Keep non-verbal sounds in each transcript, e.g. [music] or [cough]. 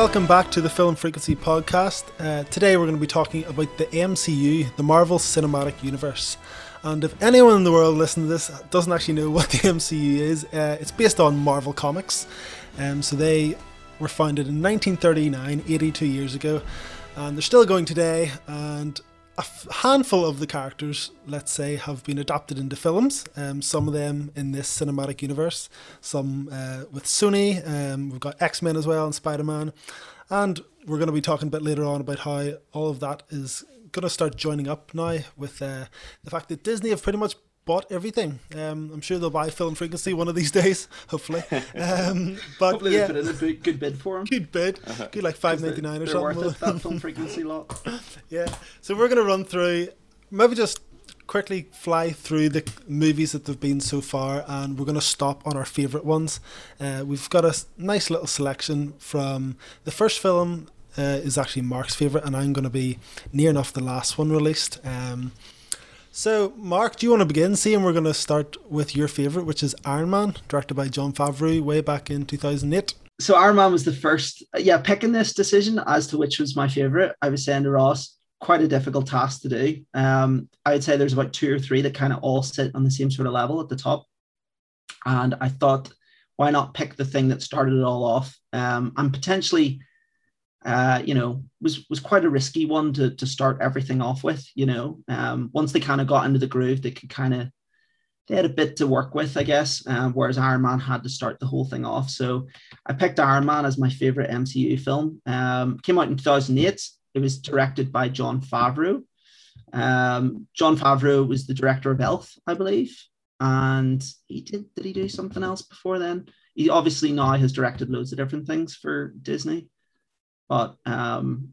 welcome back to the Film Frequency podcast. Uh, today we're going to be talking about the MCU, the Marvel Cinematic Universe. And if anyone in the world listening to this doesn't actually know [laughs] what the MCU is, uh, it's based on Marvel Comics. Um, so they were founded in 1939, 82 years ago, and they're still going today. And a handful of the characters, let's say, have been adapted into films. Um, some of them in this cinematic universe, some uh, with Sony. Um, we've got X Men as well and Spider Man, and we're going to be talking a bit later on about how all of that is going to start joining up now with uh, the fact that Disney have pretty much bought everything. Um, I'm sure they'll buy Film Frequency one of these [laughs] days, hopefully. Um, but Hopefully yeah, they put in a big, good bid for them. good bid, good like five ninety nine or something. worth it, that film [laughs] frequency lot. Yeah. So we're going to run through, maybe just quickly fly through the movies that they've been so far, and we're going to stop on our favourite ones. Uh, we've got a nice little selection from the first film. Uh, is actually Mark's favourite, and I'm going to be near enough the last one released. Um, so, Mark, do you want to begin? Seeing we're going to start with your favourite, which is Iron Man, directed by Jon Favreau way back in 2008. So Iron Man was the first, yeah, picking this decision as to which was my favorite. I was saying to Ross, quite a difficult task to do. Um, I would say there's about two or three that kind of all sit on the same sort of level at the top. And I thought, why not pick the thing that started it all off? Um, and potentially, uh, you know, was was quite a risky one to to start everything off with. You know, um, once they kind of got into the groove, they could kind of they had a bit to work with, I guess. Um, whereas Iron Man had to start the whole thing off. So I picked Iron Man as my favorite MCU film. Um, came out in 2008. It was directed by Jon Favreau. Um, Jon Favreau was the director of Elf, I believe, and he did. Did he do something else before then? He obviously now has directed loads of different things for Disney, but um,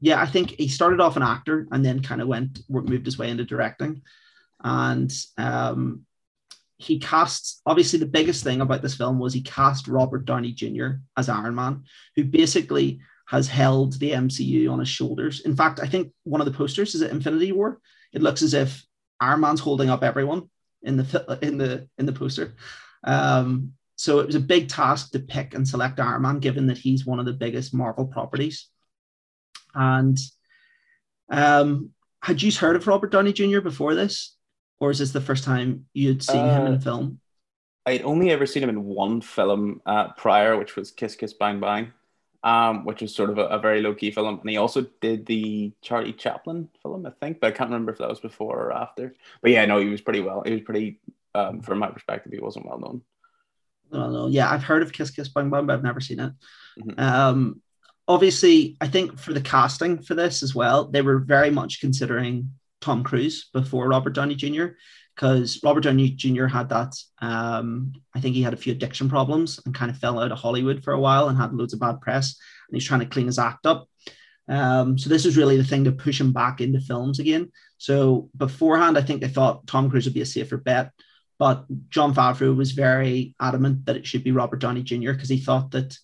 yeah, I think he started off an actor and then kind of went moved his way into directing, and um, he cast obviously the biggest thing about this film was he cast Robert Downey Jr. as Iron Man, who basically has held the MCU on his shoulders. In fact, I think one of the posters is at Infinity War. It looks as if Iron Man's holding up everyone in the in the in the poster. Um, so it was a big task to pick and select Iron Man, given that he's one of the biggest Marvel properties. And um, had you heard of Robert Downey Jr. before this, or is this the first time you'd seen him in Uh, film? I'd only ever seen him in one film uh, prior, which was Kiss Kiss Bang Bang, um, which was sort of a, a very low key film. And he also did the Charlie Chaplin film, I think, but I can't remember if that was before or after. But yeah, no, he was pretty well. He was pretty, um, from my perspective, he wasn't well known. Know. Yeah, I've heard of Kiss Kiss Bang Bang, but I've never seen it. Mhm. Um, obviously, I think for the casting for this as well, they were very much considering Tom Cruise before Robert Downey Jr. because Robert Downey Jr. had that. Um, I think he had a few addiction problems and kind of fell out of Hollywood for a while and had loads of bad press. And he's trying to clean his act up. Um, so this is really the thing to push him back into films again. So beforehand, I think they thought Tom Cruise would be a safer bet. But Jon Favreau was very adamant that it should be Robert Downey Jr. because he thought that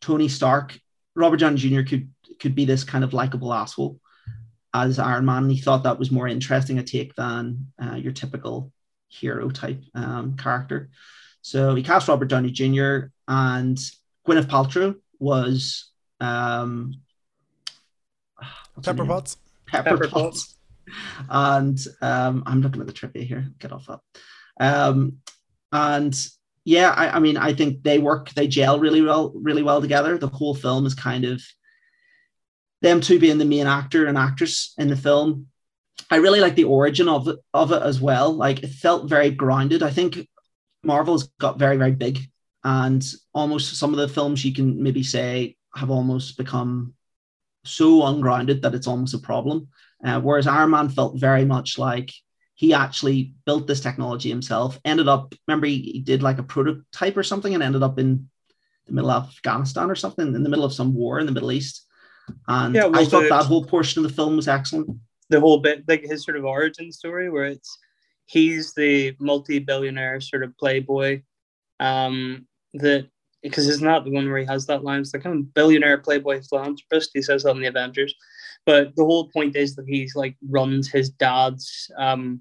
Tony Stark, Robert Downey Jr. could could be this kind of likable asshole as Iron Man. And he thought that was more interesting a take than uh, your typical hero type um, character. So he cast Robert Downey Jr. and Gwyneth Paltrow was um, Pepper name? Potts. Pepper, Pepper Potts. And um, I'm looking at the trivia here. Get off that. Um, and yeah, I, I mean, I think they work, they gel really well, really well together. The whole film is kind of them two being the main actor and actress in the film. I really like the origin of it, of it as well. Like it felt very grounded. I think Marvel's got very, very big, and almost some of the films you can maybe say have almost become so ungrounded that it's almost a problem. Uh, whereas Iron Man felt very much like he actually built this technology himself. Ended up, remember, he, he did like a prototype or something and ended up in the middle of Afghanistan or something, in the middle of some war in the Middle East. And Yeah, well, I thought the- that whole portion of the film was excellent. the whole bit like his sort of origin story where it's he's the multi-billionaire sort of playboy um that because isn't the one where he has that line it's like i'm a billionaire playboy philanthropist he says that in the avengers but the whole point is that he's like runs his dad's um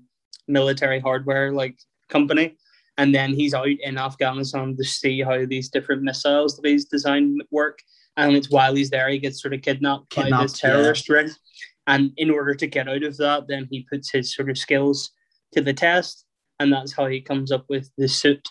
military hardware like company. And then he's out in afghanistan to see how these different missiles that he's designed work. And it's while he's there he gets sort of kidnapped, by Kidnapped, this terrorist ring, and in order to get out of that, then he puts his sort of skills to the test, and that's how he comes up with the suit,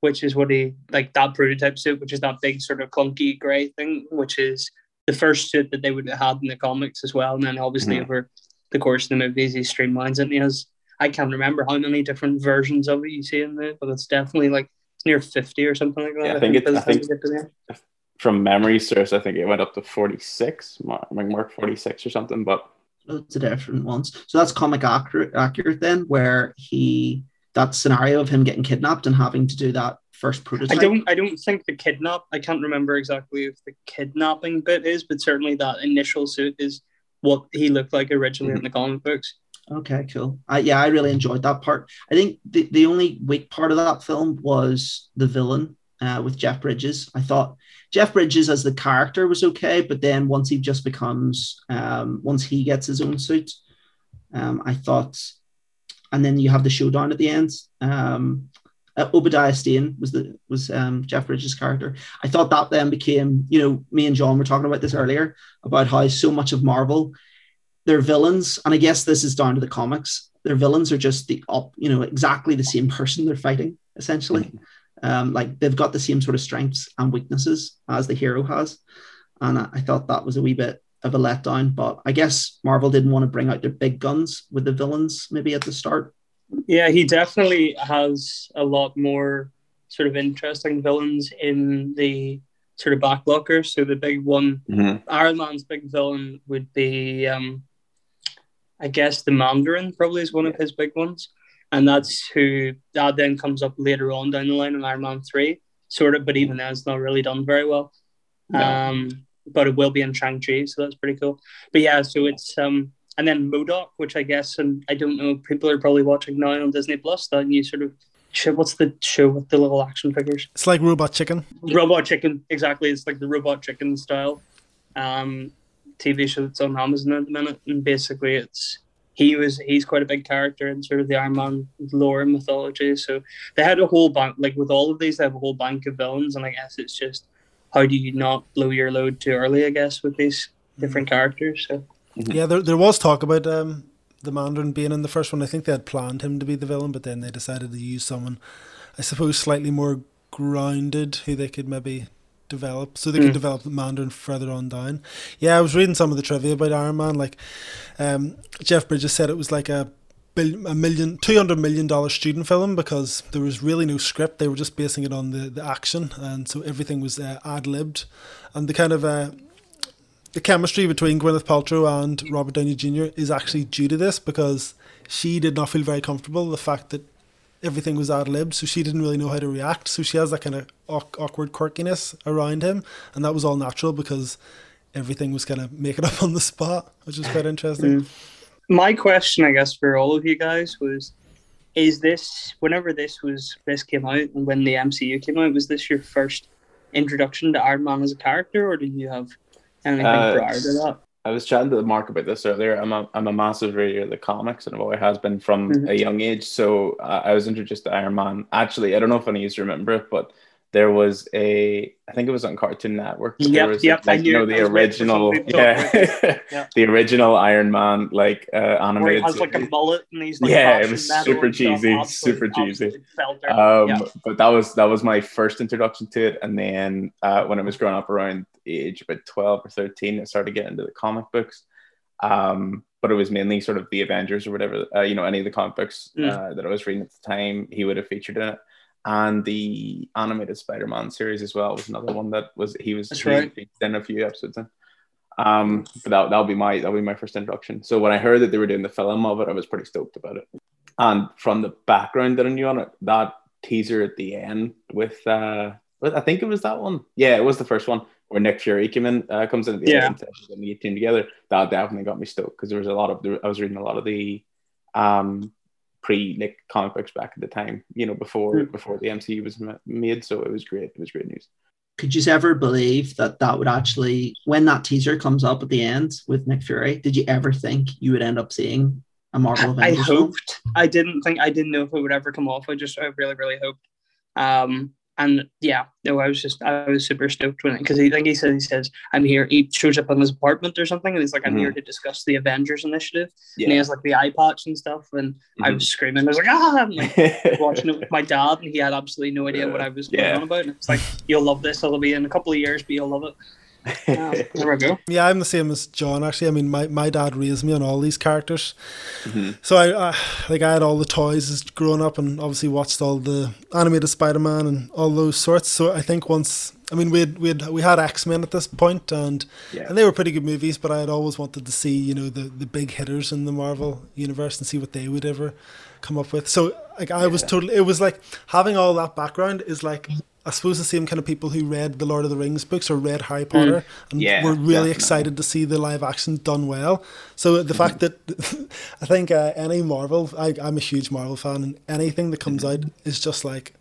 which is what he like that prototype suit, which is that big sort of clunky grey thing, which is the first suit that they would have had in the comics as well, and then obviously Mhm. over the course of the movies he streamlines it. And he has I can't remember how many different versions of it you see in there, but it's definitely like it's near fifty or something like that. Yeah, I think it- by the I think- you get to the end. From memory source, I think it went up to 46, Mar- like Mark 46 or something. But loads of different ones. So that's comic accurate, accurate then, where he that scenario of him getting kidnapped and having to do that first prototype. I prototype. don't I don't think the kidnap I can't remember exactly if the kidnapping bit is, but certainly that initial suit is what he looked like originally mm-hmm. in the comic books. Okay, cool. I, yeah, I really enjoyed that part. I think the, the only weak part of that film was the villain uh, with Jeff Bridges. I thought Jeff Bridges as the character was okay, but then once he just becomes, um, once he gets his own suit, um, I thought, and then you have the showdown at the end. Um, uh, Obadiah Stane was the was um, Jeff Bridges' character. I thought that then became, you know, me and John were talking about this earlier about how so much of Marvel their villains, and I guess this is down to the comics. Their villains are just the up, you know, exactly the same person they're fighting, essentially. Um, like they've got the same sort of strengths and weaknesses as the hero has, and I, I thought that was a wee bit of a letdown. But I guess Marvel didn't want to bring out their big guns with the villains maybe at the start. Yeah, he definitely has a lot more sort of interesting villains in the sort of backlocker. So the big one Iron Man's big villain would be, um, I guess, the Mandarin. Probably is one of his big ones, and that's who that then comes up later on down the line in Iron Man three, sort of. But even then, it's not really done very well. No. Um, but it will be in Shang Chi, so that's pretty cool. But yeah, so it's um, and then MODOK, which I guess, and I don't know, people are probably watching now on Disney Plus. That new sort of. What's the show with the little action figures? It's like Robot Chicken. Robot Chicken, exactly. It's like the Robot Chicken style um, TV show that's on Amazon at the minute, and basically it's he was he's quite a big character in sort of the Iron Man lore and mythology. So they had a whole bank, like with all of these, they have a whole bank of villains, and I guess it's just how do you not blow your load too early? I guess with these different characters. So Yeah, there, there was talk about um, the Mandarin being in the first one. I think they had planned him to be the villain, but then they decided to use someone, I suppose, slightly more grounded who they could maybe develop so they could Mm. develop the Mandarin further on down. Yeah, I was reading some of the trivia about Iron Man. Like, um, Jeff Bridges said it was like a bill, a million, two hundred million dollar student film because there was really no script. They were just basing it on the, the action, and so everything was uh, ad libbed, and the kind of uh, the chemistry between Gwyneth Paltrow and Robert Downey Jr. is actually due to this because she did not feel very comfortable the fact that everything was ad libbed, so she didn't really know how to react. So she has that kind of awk- awkward quirkiness around him, and that was all natural because everything was kind of making [laughs] up on the spot, which is quite interesting. Mm. my question, I guess, for all of you guys was: Is this whenever this was this came out and when the MCU came out, was this your first introduction to Iron Man as a character, or did you have anything Uh, prior to that? I was chatting to Mark about this earlier. I'm a, I'm a massive reader of the comics and I've always has been from Mhm. a young age. So uh, I was introduced to Iron Man. Actually, I don't know if any of you remember it, but there was a, I think it was on Cartoon Network. Yep, was, yep, Like, knew you know, the I was waiting for original, somebody to talk yeah, [laughs] Yeah. the original Iron Man, like uh, Where he animated. has like a mullet and he's like Yeah, it was super cheesy, super cheesy. Um, Yeah. but that was that was my first introduction to it, and then uh, when I was growing up around age about twelve or thirteen, I started getting into the comic books. Um, but it was mainly sort of the Avengers or whatever, uh, you know, any of the comic books Mm. uh, that I was reading at the time, he would have featured in it. And the animated Spider-Man series as well was another one that was he was That's right. featured in a few episodes in. Um, but that that'll be my that'll be my first introduction. So when I heard that they were doing the film of it, I was pretty stoked about it. And from the background that I knew on it, that teaser at the end with uh, with- I think it was that one. Yeah, it was the first one where Nick Fury came in, uh, comes in at the Yeah. end and says and the team together. That definitely got me stoked because there was a lot of there, I was reading a lot of the um pre Nick comic books back at the time, you know, before Mm. before the MCU was ma- made. So it was great. It was great news. Could you ever believe that that would actually, when that teaser comes up at the end with Nick Fury, did you ever think you would end up seeing a Marvel I Avengers film? hoped. I didn't think. I didn't know if it would ever come off. I just, I really, really hoped. Um, and yeah, no, I was just I was super stoked when it because he think he says he says I'm here. He shows up in his apartment or something, and he's like I'm mm-hmm. here to discuss the Avengers initiative. Yeah. And he has like the eye patch and stuff, and mm-hmm. I was screaming. I was like ah, I'm like [laughs] watching it with my dad, and he had absolutely no idea what I was yeah. going on about. And it's like you'll love this. It'll be in a couple of years, but you'll love it [laughs] there we go. Yeah, I'm the same as John. Actually, I mean, my, my dad raised me on all these characters, mm-hmm. so I, I like I had all the toys as growing up, and obviously watched all the animated Spider-Man and all those sorts. So I think once, I mean, we had, we had, we had X Men at this point, and yeah. and they were pretty good movies. But I had always wanted to see, you know, the the big hitters in the Marvel universe and see what they would ever come up with. So like I yeah. was totally, it was like having all that background is like I suppose the same kind of people who read the Lord of the Rings books or read Harry Potter mm. and yeah, were really definitely. excited to see the live action done well. So the mm-hmm. fact that [laughs] I think uh, any Marvel, I, I'm a huge Marvel fan, and anything that comes mm-hmm. out is just like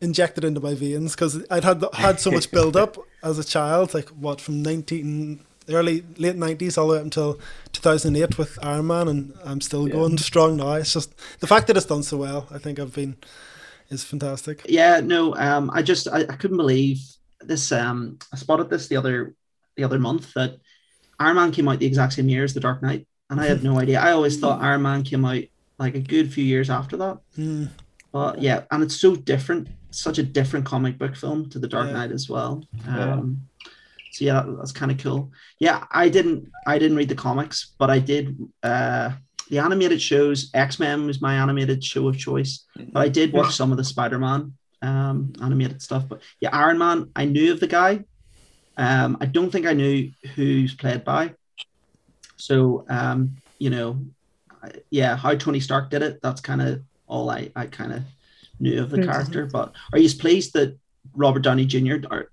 injected into my veins because I'd had had so much build up [laughs] as a child, like what from nineteen early late nineties all the way up until two thousand eight with Iron Man, and I'm still yeah. going strong now. It's just the fact that it's done so well. I think I've been is fantastic. Yeah, no, um, I just I, I couldn't believe this. Um, I spotted this the other the other month that Iron Man came out the exact same year as The Dark Knight, and I had no idea. I always thought Iron Man came out like a good few years after that. Mm. But yeah, and it's so different, such a different comic book film to The Dark yeah. Knight as well. Um, yeah. So yeah, that, that's kind of cool. Yeah, I didn't I didn't read the comics, but I did. Uh, the animated shows, X Men was my animated show of choice. But I did watch some of the Spider Man um, animated stuff. But yeah, Iron Man, I knew of the guy. Um, I don't think I knew who's played by. So, um, you know, yeah, how Tony Stark did it, that's kind of all I, I kind of knew of the character. But are you pleased that Robert Downey Jr. Are,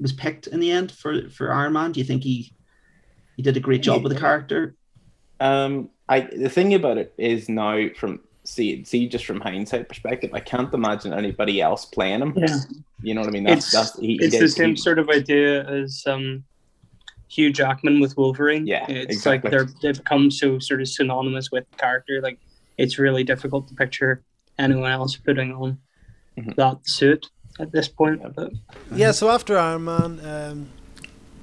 was picked in the end for, for Iron Man? Do you think he he did a great job with the character? Um, I the thing about it is now from see see just from hindsight perspective, I can't imagine anybody else playing him. Yeah. You know what I mean? That's it's, that's he, it's he the same he, sort of idea as um Hugh Jackman with Wolverine. Yeah. It's exactly. like they're they've become so sort of synonymous with the character. Like it's really difficult to picture anyone else putting on mm-hmm. that suit at this point. But, yeah, so after Iron Man, um,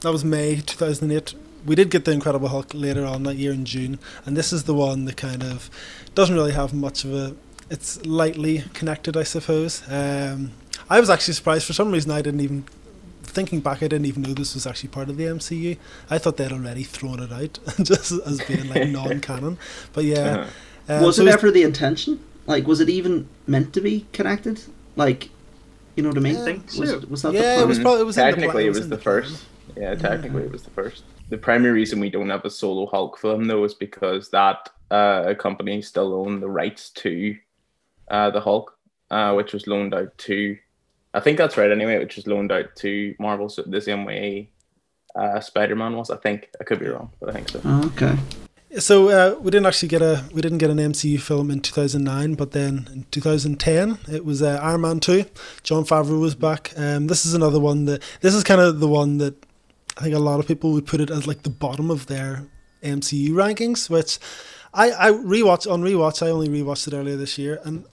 that was May 2008 we did get the Incredible Hulk later on that year in June, and this is the one that kind of doesn't really have much of a. It's lightly connected, I suppose. Um, I was actually surprised for some reason. I didn't even thinking back, I didn't even know this was actually part of the MCU. I thought they'd already thrown it out [laughs] just as being like [laughs] non-canon. But yeah, uh-huh. um, was so it ever the intention? Like, was it even meant to be connected? Like, you know what I mean? Yeah, was, was that yeah, it was probably it was technically it was, it was the, the first. Yeah, technically it was the first the primary reason we don't have a solo Hulk film though is because that uh, company still own the rights to uh, the Hulk, uh, which was loaned out to, I think that's right anyway, which was loaned out to Marvel so the same way uh, Spider Man was. I think I could be wrong, but I think so. Oh, okay. So uh, we didn't actually get a we didn't get an MCU film in 2009, but then in 2010 it was uh, Iron Man 2. Jon Favreau was back. Um, this is another one that this is kind of the one that I think a lot of people would put it as like the bottom of their MCU rankings, which I, I rewatch on rewatch. I only rewatched it earlier this year, and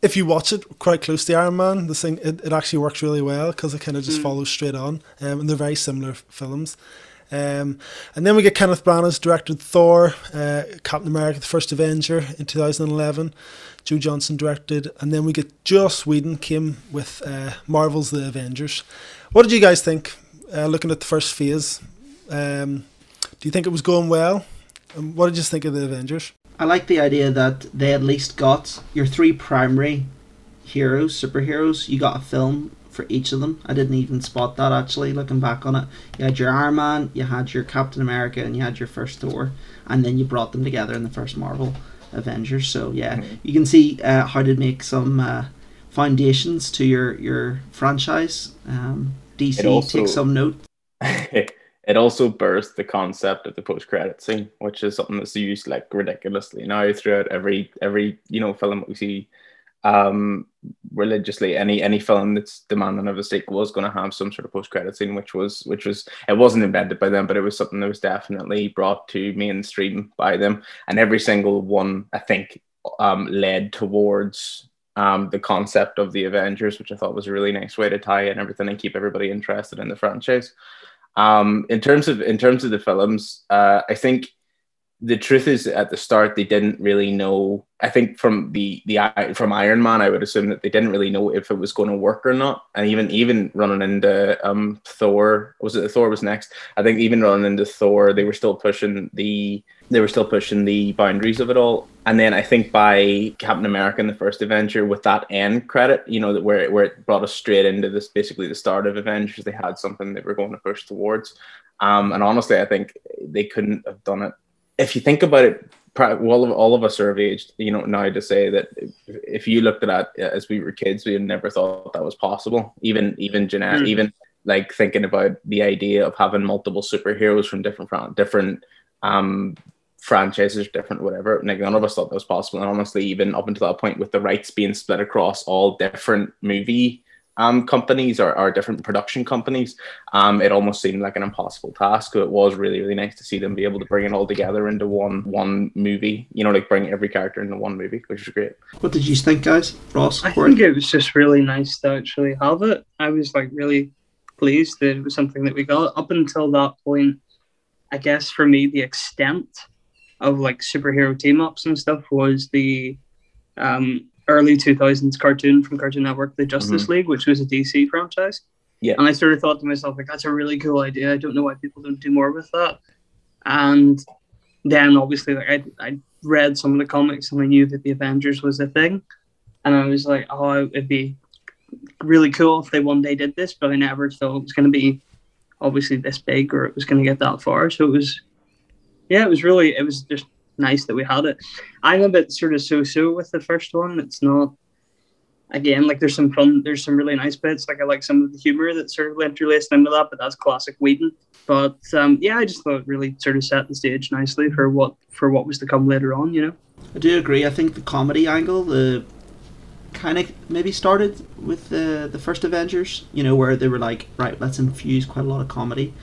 if you watch it quite close to Iron Man, the thing it, it actually works really well because it kind of just mm. follows straight on, um, and they're very similar films. Um, and then we get Kenneth Branagh's directed Thor, uh, Captain America: The First Avenger in 2011. Joe Johnston directed, and then we get Joss Whedon came with uh, Marvel's The Avengers. What did you guys think? Uh, looking at the first phase, um, do you think it was going well? And what did you think of the Avengers? I like the idea that they at least got your three primary heroes, superheroes. You got a film for each of them. I didn't even spot that actually. Looking back on it, you had your Iron Man, you had your Captain America, and you had your first Thor, and then you brought them together in the first Marvel Avengers. So yeah, mm-hmm. you can see uh, how to make some uh, foundations to your your franchise. Um, DC also, take some note. [laughs] it also birthed the concept of the post-credit scene, which is something that's used like ridiculously now throughout every every you know film that we see um religiously any any film that's demanding of a sequel was going to have some sort of post-credit scene which was which was it wasn't invented by them but it was something that was definitely brought to mainstream by them and every single one i think um led towards um, the concept of the Avengers, which I thought was a really nice way to tie in everything and keep everybody interested in the franchise. Um, in terms of in terms of the films, uh, I think the truth is at the start they didn't really know i think from the the from iron man i would assume that they didn't really know if it was going to work or not. And even even running into um thor was it thor was next? I think even running into thor they were still pushing the they were still pushing the boundaries of it all and then i think by captain america in the first avenger with that end credit you know that where, where it brought us straight into this basically the start of avengers they had something they were going to push towards um, and honestly i think they couldn't have done it if you think about it, all of, all of us are of age, you know, now to say that if you looked at that as we were kids, we had never thought that was possible. Even even Jeanette, mm. even like thinking about the idea of having multiple superheroes from different different um, franchises, are different whatever. Like none of us thought that was possible. And honestly, even up until that point, with the rights being split across all different movie um, companies or, or different production companies, um, it almost seemed like an impossible task. So it was really, really nice to see them be able to bring it all together into one one movie. You know, like bring every character into one movie, which is great. What did you think, guys? Ross, I think it was just really nice to actually have it. I was like really pleased that it was something that we got. Up until that point, I guess for me, the extent of like superhero team ups and stuff was the um, early 2000s cartoon from Cartoon Network, The Justice mm-hmm. League, which was a DC franchise. Yeah. And I sort of thought to myself, like, that's a really cool idea. I don't know why people don't do more with that. And then obviously, like, I, I read some of the comics and I knew that the Avengers was a thing. And I was like, oh, it'd be really cool if they one day did this, but I never thought it was going to be obviously this big or it was going to get that far. So it was, yeah, it was really, it was just nice that we had it. I'm a bit sort of so-so with the first one. It's not again like there's some fun, there's some really nice bits. Like I like some of the humor that sort of interlaced into that, but that's classic Whedon. But um, yeah, I just thought it really sort of set the stage nicely for what for what was to come later on. You know. I do agree. I think the comedy angle, the kind of maybe started with the the first Avengers. You know, where they were like, right, let's infuse quite a lot of comedy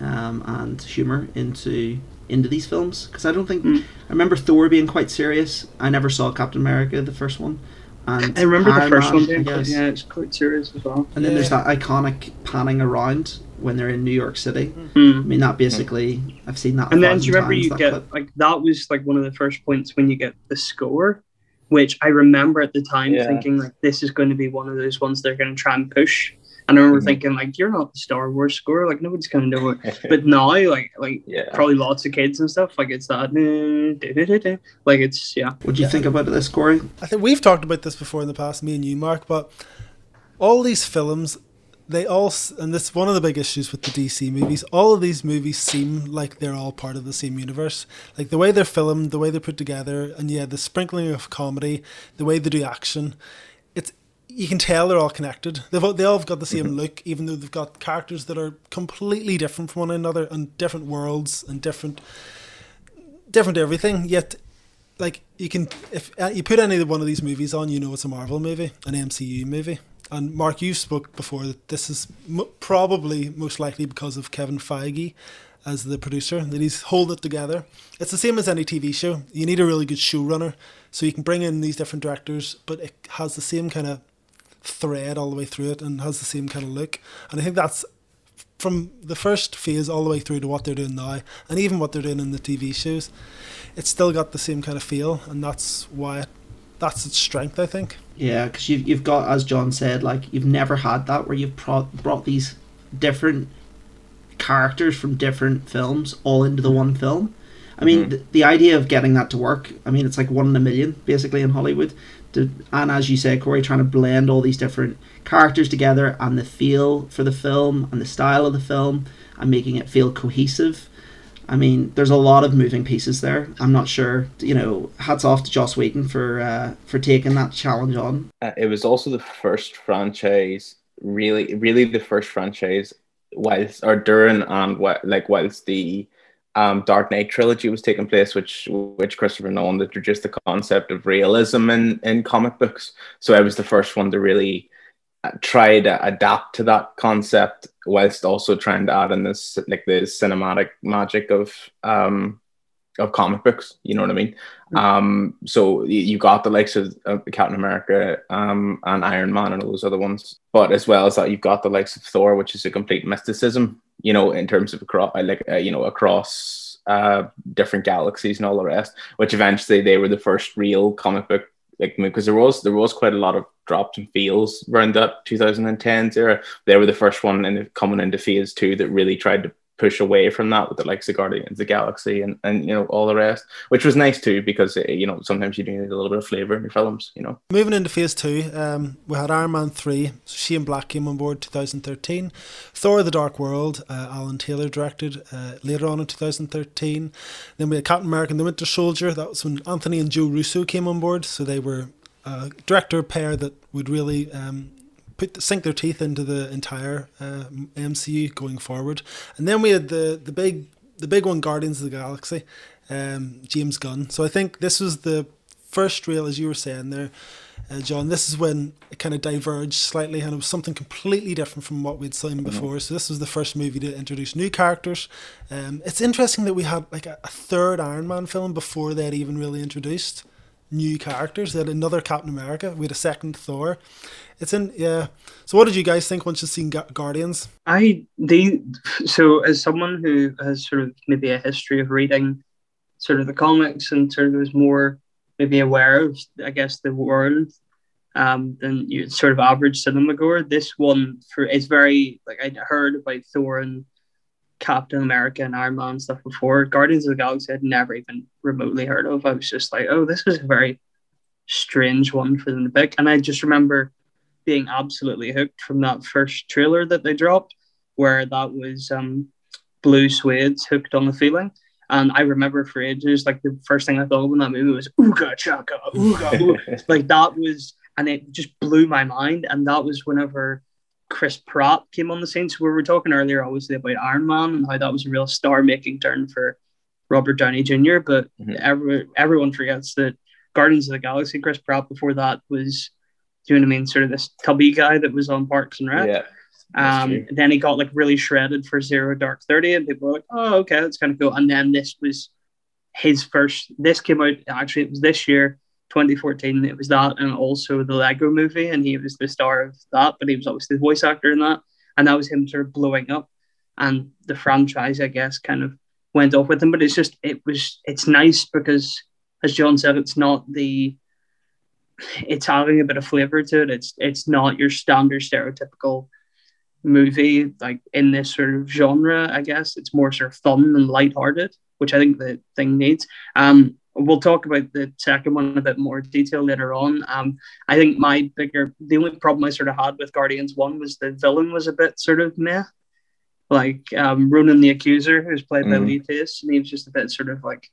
um, and humor into into these films because I don't think mm. I remember Thor being quite serious. I never saw Captain America, the first one. And I remember Iron the first Man, one being quite, yeah, it's quite serious as well. And then there's that iconic panning around when they're in New York City. Mm. I mean, that basically I've seen that. And then do you remember you get clip. like that was like one of the first points when you get the score, which I remember at the time yeah. thinking like this is going to be one of those ones they're going to try and push and I remember mm-hmm. thinking, like, you're not the Star Wars score, like nobody's gonna know it. [laughs] but now, like, like yeah. probably lots of kids and stuff, like it's that, [laughs] like it's yeah. What do you yeah. think about this, Corey? I think we've talked about this before in the past, me and you, Mark. But all these films, they all, and this one of the big issues with the DC movies. All of these movies seem like they're all part of the same universe. Like the way they're filmed, the way they're put together, and yeah, the sprinkling of comedy, the way they do action you can tell they're all connected. They've they all got the same mm-hmm. look, even though they've got characters that are completely different from one another and different worlds and different, different everything. Yet, like you can, if uh, you put any one of these movies on, you know it's a Marvel movie, an MCU movie. And Mark, you spoke before that this is m- probably most likely because of Kevin Feige as the producer that he's hold it together. It's the same as any TV show. You need a really good showrunner, so you can bring in these different directors, but it has the same kind of thread all the way through it and has the same kind of look. And I think that's from the first phase all the way through to what they're doing now, and even what they're doing in the TV shows, it's still got the same kind of feel, and that's why it, that's its strength, I think. Yeah, because you've you've got, as John said, like you've never had that where you've brought brought these different characters from different films all into the one film. I mean, mm-hmm. the, the idea of getting that to work, I mean, it's like one in a million basically in Hollywood to, and as you said, Corey, trying to blend all these different characters together and the feel for the film and the style of the film and making it feel cohesive. I mean, there's a lot of moving pieces there. I'm not sure, you know. Hats off to Joss Whedon for uh, for taking that challenge on. Uh, it was also the first franchise, really, really the first franchise, whilst or during and like whilst the um, Dark Knight trilogy was taking place, which which Christopher Nolan introduced the concept of realism in, in comic books. So I was the first one to really uh, try to adapt to that concept, whilst also trying to add in this like the cinematic magic of um, of comic books. You know what I mean? Mm-hmm. Um, so you got the likes of, of Captain America um, and Iron Man and all those other ones, but as well as that, you've got the likes of Thor, which is a complete mysticism. You know, in terms of across, like uh, you know, across uh, different galaxies and all the rest. Which eventually they were the first real comic book like because there was there was quite a lot of drops and feels around that 2010s era. They were the first one in coming into phase two that really tried to push away from that with the likes of Guardians of the Galaxy and, and you know all the rest, which was nice too because eh, you know sometimes you do need a little bit of flavor in your films. You know. Moving into Phase Two, um, we had Iron Man three. Shane Black came on board 2013. Thor: The Dark World, uh, Alan Taylor directed uh, later on in 2013. Then we had Captain America: and The Winter Soldier. That was when Anthony and Joe Russo came on board, so they were a director pair that would really um, put sink their teeth into the entire uh, MCU going forward. And then we had the the big the big one, Guardians of the Galaxy, um, James Gunn. So I think this was the first real, as you were saying there, uh, John. This is when it kind of diverged slightly, and it was something completely different from what we'd seen mm-hmm. before. So this was the first movie to introduce new characters. Um, it's interesting that we had like a, a third Iron Man film before they had even really introduced new characters. They had another Captain America. We had a second Thor. It's in yeah. So what did you guys think once you've seen Guardians? I the so as someone who has sort of maybe a history of reading sort of the comics and sort of was more maybe aware of I guess the world um, than you sort of average cinema goer. This one for is very like I heard about Thor and Captain America and Iron Man stuff before. Guardians of the Galaxy I'd never even remotely heard of. I was just like, oh, this was a very strange one for them to pick. And I just remember being absolutely hooked from that first trailer that they dropped, where that was um, Blue Swede's Hooked on the Feeling. And I remember for ages, like the first thing I thought when that movie was Ooga Chaka, Ooga, ooga. [laughs] like that was, and it just blew my mind. And that was whenever Chris Pratt came on the scene. So we were talking earlier, obviously, about Iron Man and how that was a real star making turn for Robert Downey Jr. But mm-hmm. every, everyone forgets that Guardians of the Galaxy, Chris Pratt before that was, do you know what I mean? Sort of this tubby guy that was on Parks and Rec. Yeah. Um, then he got like really shredded for Zero Dark Thirty, and people were like, "Oh, okay, that's kind of cool." And then this was his first. This came out actually. It was this year 2014. It was that, and also the Lego Movie, and he was the star of that. But he was obviously the voice actor in that, and that was him sort of blowing up. And the franchise, I guess, kind of went off with him. But it's just, it was, it's nice because, as John said, it's not the, it's having a bit of flavor to it. It's it's not your standard stereotypical movie like in this sort of genre. I guess it's more sort of fun and lighthearted, which I think the thing needs. Um, we'll talk about the second one a bit more detail later on. Um, I think my bigger, the only problem I sort of had with Guardians One was the villain was a bit sort of meh. Like um, Ronan the Accuser, who's played mm. by Lee Pace, and he was just a bit sort of like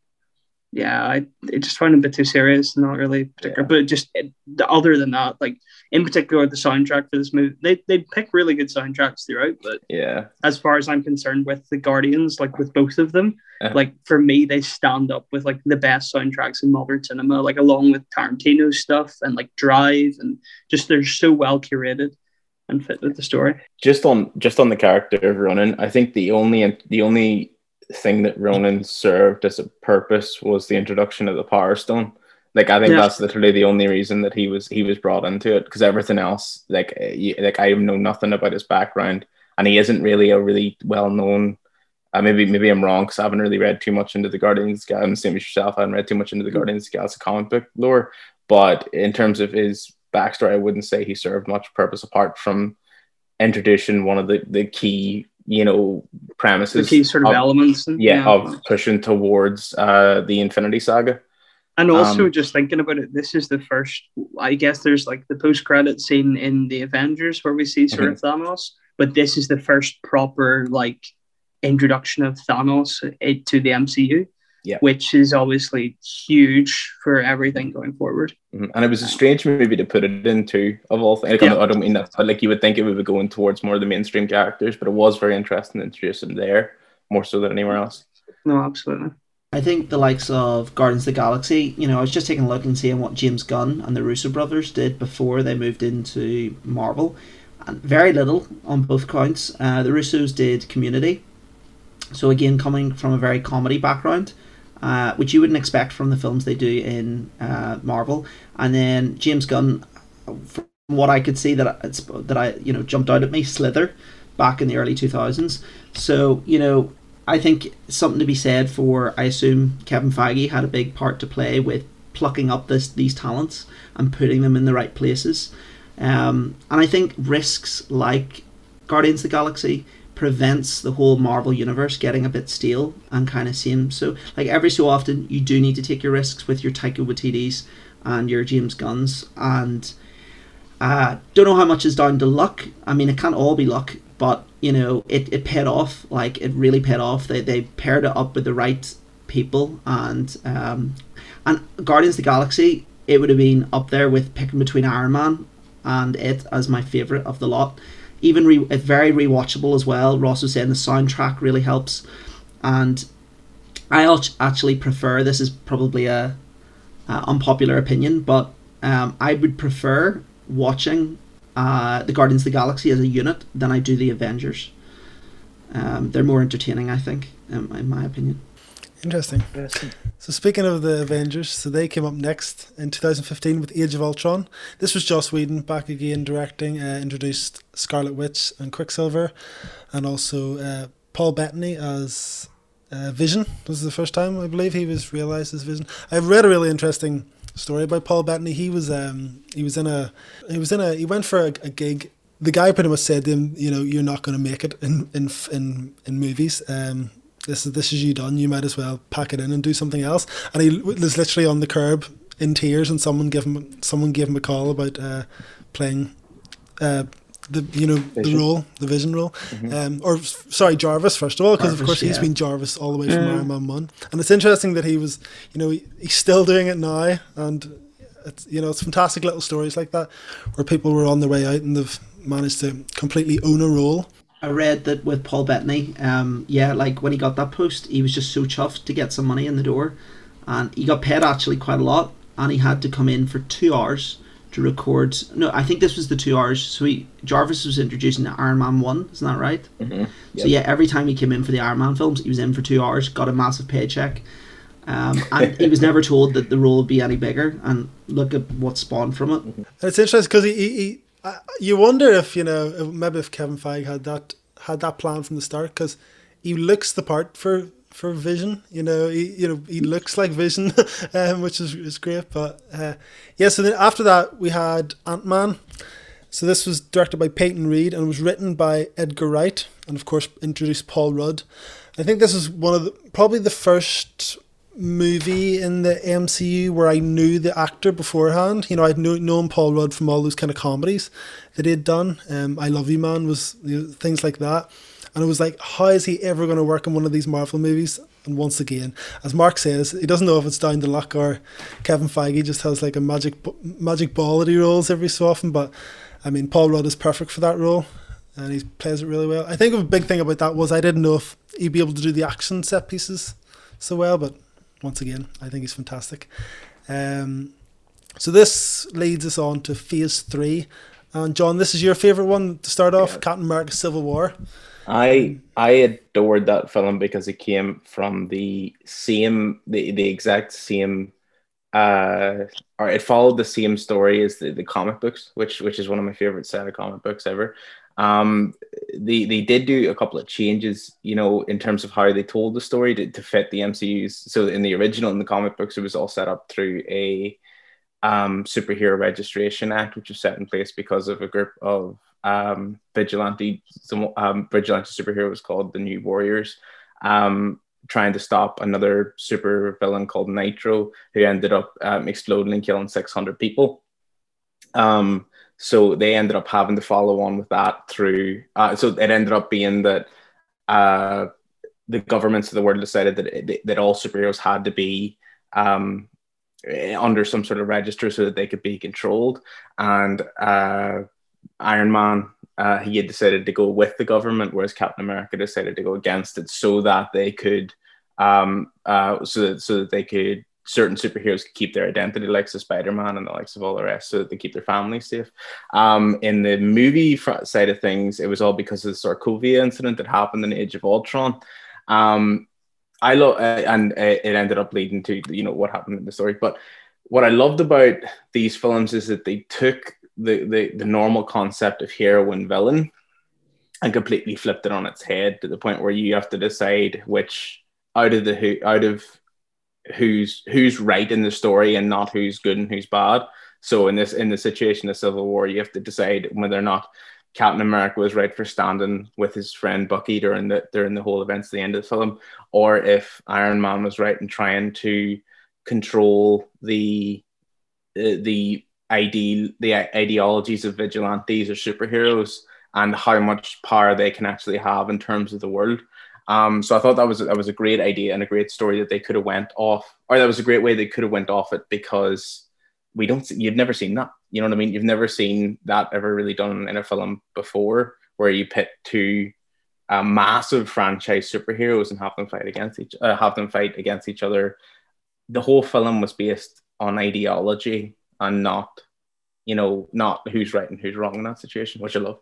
yeah, I, I just find it a bit too serious, not really particular. Yeah. But just it, other than that, like in particular, the soundtrack for this movie, they they pick really good soundtracks throughout. But yeah, as far as I'm concerned, with the Guardians, like with both of them, uh-huh. like for me, they stand up with like the best soundtracks in modern cinema, like along with Tarantino stuff and like Drive, and just they're so well curated and fit with the story. Just on just on the character of Ronan, I think the only the only thing that Ronan served as a purpose was the introduction of the Power Stone. Like I think yeah. that's literally the only reason that he was he was brought into it because everything else, like eh, like I know nothing about his background, and he isn't really a really well known. Uh, maybe maybe I'm wrong because I haven't really read too much into the Guardians. I'm the same as yourself. I haven't read too much into the mm. Guardians Galaxy comic book lore, but in terms of his backstory, I wouldn't say he served much purpose apart from introducing one of the, the key you know premises the key sort of, of elements and, yeah, yeah, of pushing towards uh the infinity saga. And also um, just thinking about it this is the first i guess there's like the post-credit scene in the avengers where we see sort mm-hmm. of thanos but this is the first proper like introduction of thanos to the mcu yeah. which is obviously huge for everything going forward. Mm-hmm. And it was a strange movie to put it into, of all things. yeah. I don't mean that, but like you would think it would be going towards more of the mainstream characters, but it was very interesting to introduce them there more so than anywhere else. No, absolutely. I think the likes of Guardians of the Galaxy, you know, I was just taking a look and seeing what James Gunn and the Russo brothers did before they moved into Marvel. And very little on both counts. Uh, the Russos did Community. So, again, coming from a very comedy background uh, which you wouldn't expect from the films they do in uh, Marvel. And then James Gunn, from what I could see that it's that I you know jumped out at me, Slither, back in the early two thousands. So you know I think something to be said for I assume Kevin Feige had a big part to play with plucking up this these talents and putting them in the right places. Um, and I think risks like Guardians of the Galaxy prevents the whole Marvel universe getting a bit stale and kind of same. So like every so often you do need to take your risks with your Taika Waititi's and your James Gunn's and uh, don't know how much is down to luck. I mean, it can't all be luck, but you know, it, it paid off. Like it really paid off. They they paired it up with the right people and um, and Guardians of the Galaxy. It would have been up there with picking between Iron Man and it as my favorite of the lot. Even re- it's very rewatchable as well. Ross was saying the soundtrack really helps, and I actually prefer. This is probably a, a unpopular opinion, but um, I would prefer watching uh, the Guardians of the Galaxy as a unit than I do the Avengers. Um, they're more entertaining, I think, in, in my opinion. Interesting. So speaking of the Avengers, so they came up next in 2015 with Age of Ultron. This was Joss Whedon back again directing, uh, introduced Scarlet Witch and Quicksilver, and also uh, Paul Bettany as uh, Vision. This is the first time I believe he was realized as Vision. I've read a really interesting story about Paul Bettany. He was um he was in a he was in a he went for a, a gig. The guy pretty much said to him, you know, you're not going to make it in in in in movies. Um, this is this is you done. You might as well pack it in and do something else. And he was literally on the curb in tears, and someone gave him someone gave him a call about uh, playing. Uh, the you know vision. the role, the vision role, mm-hmm. um, or sorry, Jarvis first of all, because of course yeah. he's been Jarvis all the way from Iron Man one, and it's interesting that he was, you know, he, he's still doing it now, and it's you know it's fantastic little stories like that where people were on their way out and they've managed to completely own a role I read that with Paul Bettany, um, yeah, like when he got that post, he was just so chuffed to get some money in the door, and he got paid actually quite a lot, and he had to come in for two hours to record. No, I think this was the two hours. So he Jarvis was introducing the Iron Man one, isn't that right? Mm-hmm. Yep. So yeah, every time he came in for the Iron Man films, he was in for two hours, got a massive paycheck. Um, and he was never told that the role would be any bigger, and look at what spawned from it. It's interesting because he, he, you wonder if you know maybe if Kevin Feige had that had that plan from the start because he looks the part for for Vision. You know, he you know he looks like Vision, [laughs] um, which is is great. But uh, yeah, so then after that we had Ant Man. So this was directed by Peyton Reed and was written by Edgar Wright, and of course introduced Paul Rudd. I think this is one of the probably the first movie in the MCU where I knew the actor beforehand. You know, I'd known Paul Rudd from all those kind of comedies that he'd done. Um, I Love You Man was you know, things like that. And it was like, how is he ever going to work in one of these Marvel movies? And once again, as Mark says, he doesn't know if it's down to luck or Kevin Feige just has like a magic magic ball that he rolls every so often. But I mean, Paul Rudd is perfect for that role, and he plays it really well. I think a big thing about that was I didn't know if he'd be able to do the action set pieces so well, but once again. I think he's fantastic. Um, so this leads us on to phase three. And John, this is your favorite one to start off, yeah. Captain America: Civil War. I I adored that film because it came from the same the the exact same uh or it followed the same story as the, the comic books, which which is one of my favorite set of comic books ever. Um, they they did do a couple of changes, you know, in terms of how they told the story to, to fit the MCU's. So in the original, in the comic books, it was all set up through a um, superhero registration act, which was set in place because of a group of um, vigilante um, vigilante superheroes called the New Warriors, um, trying to stop another super villain called Nitro, who ended up um, exploding and killing six hundred people. Um, so they ended up having to follow on with that through. Uh, so it ended up being that uh, the governments of the world decided that that all superheroes had to be um, under some sort of register so that they could be controlled. And uh, Iron Man, uh, he had decided to go with the government, whereas Captain America decided to go against it, so that they could, um, uh, so that so that they could certain superheroes keep their identity, like the Spider-Man and the likes of all the rest, so that they keep their families safe. Um, in the movie side of things, it was all because of the Sokovia incident that happened in the Age of Ultron. Um, I love, uh, and uh, it ended up leading to you know what happened in the story. But what I loved about these films is that they took the the, the normal concept of hero and villain and completely flipped it on its head to the point where you have to decide which out of the who out of who's who's right in the story and not who's good and who's bad. So in this in the situation of Civil War, you have to decide whether or not Captain America was right for standing with his friend Bucky during the during the whole events at the end of the film, or if Iron Man was right in trying to control the the, the ideal the ideologies of vigilantes or superheroes and how much power they can actually have in terms of the world. Um, so I thought that was that was a great idea and a great story that they could have went off, or that was a great way they could have went off it because we don't you've never seen that. You know what i mean? You've never seen that ever really done in a film before where you pit two uh, massive franchise superheroes and have them fight against each uh, have them fight against each other. The whole film was based on ideology and not you know not who's right and who's wrong in that situation. Which i love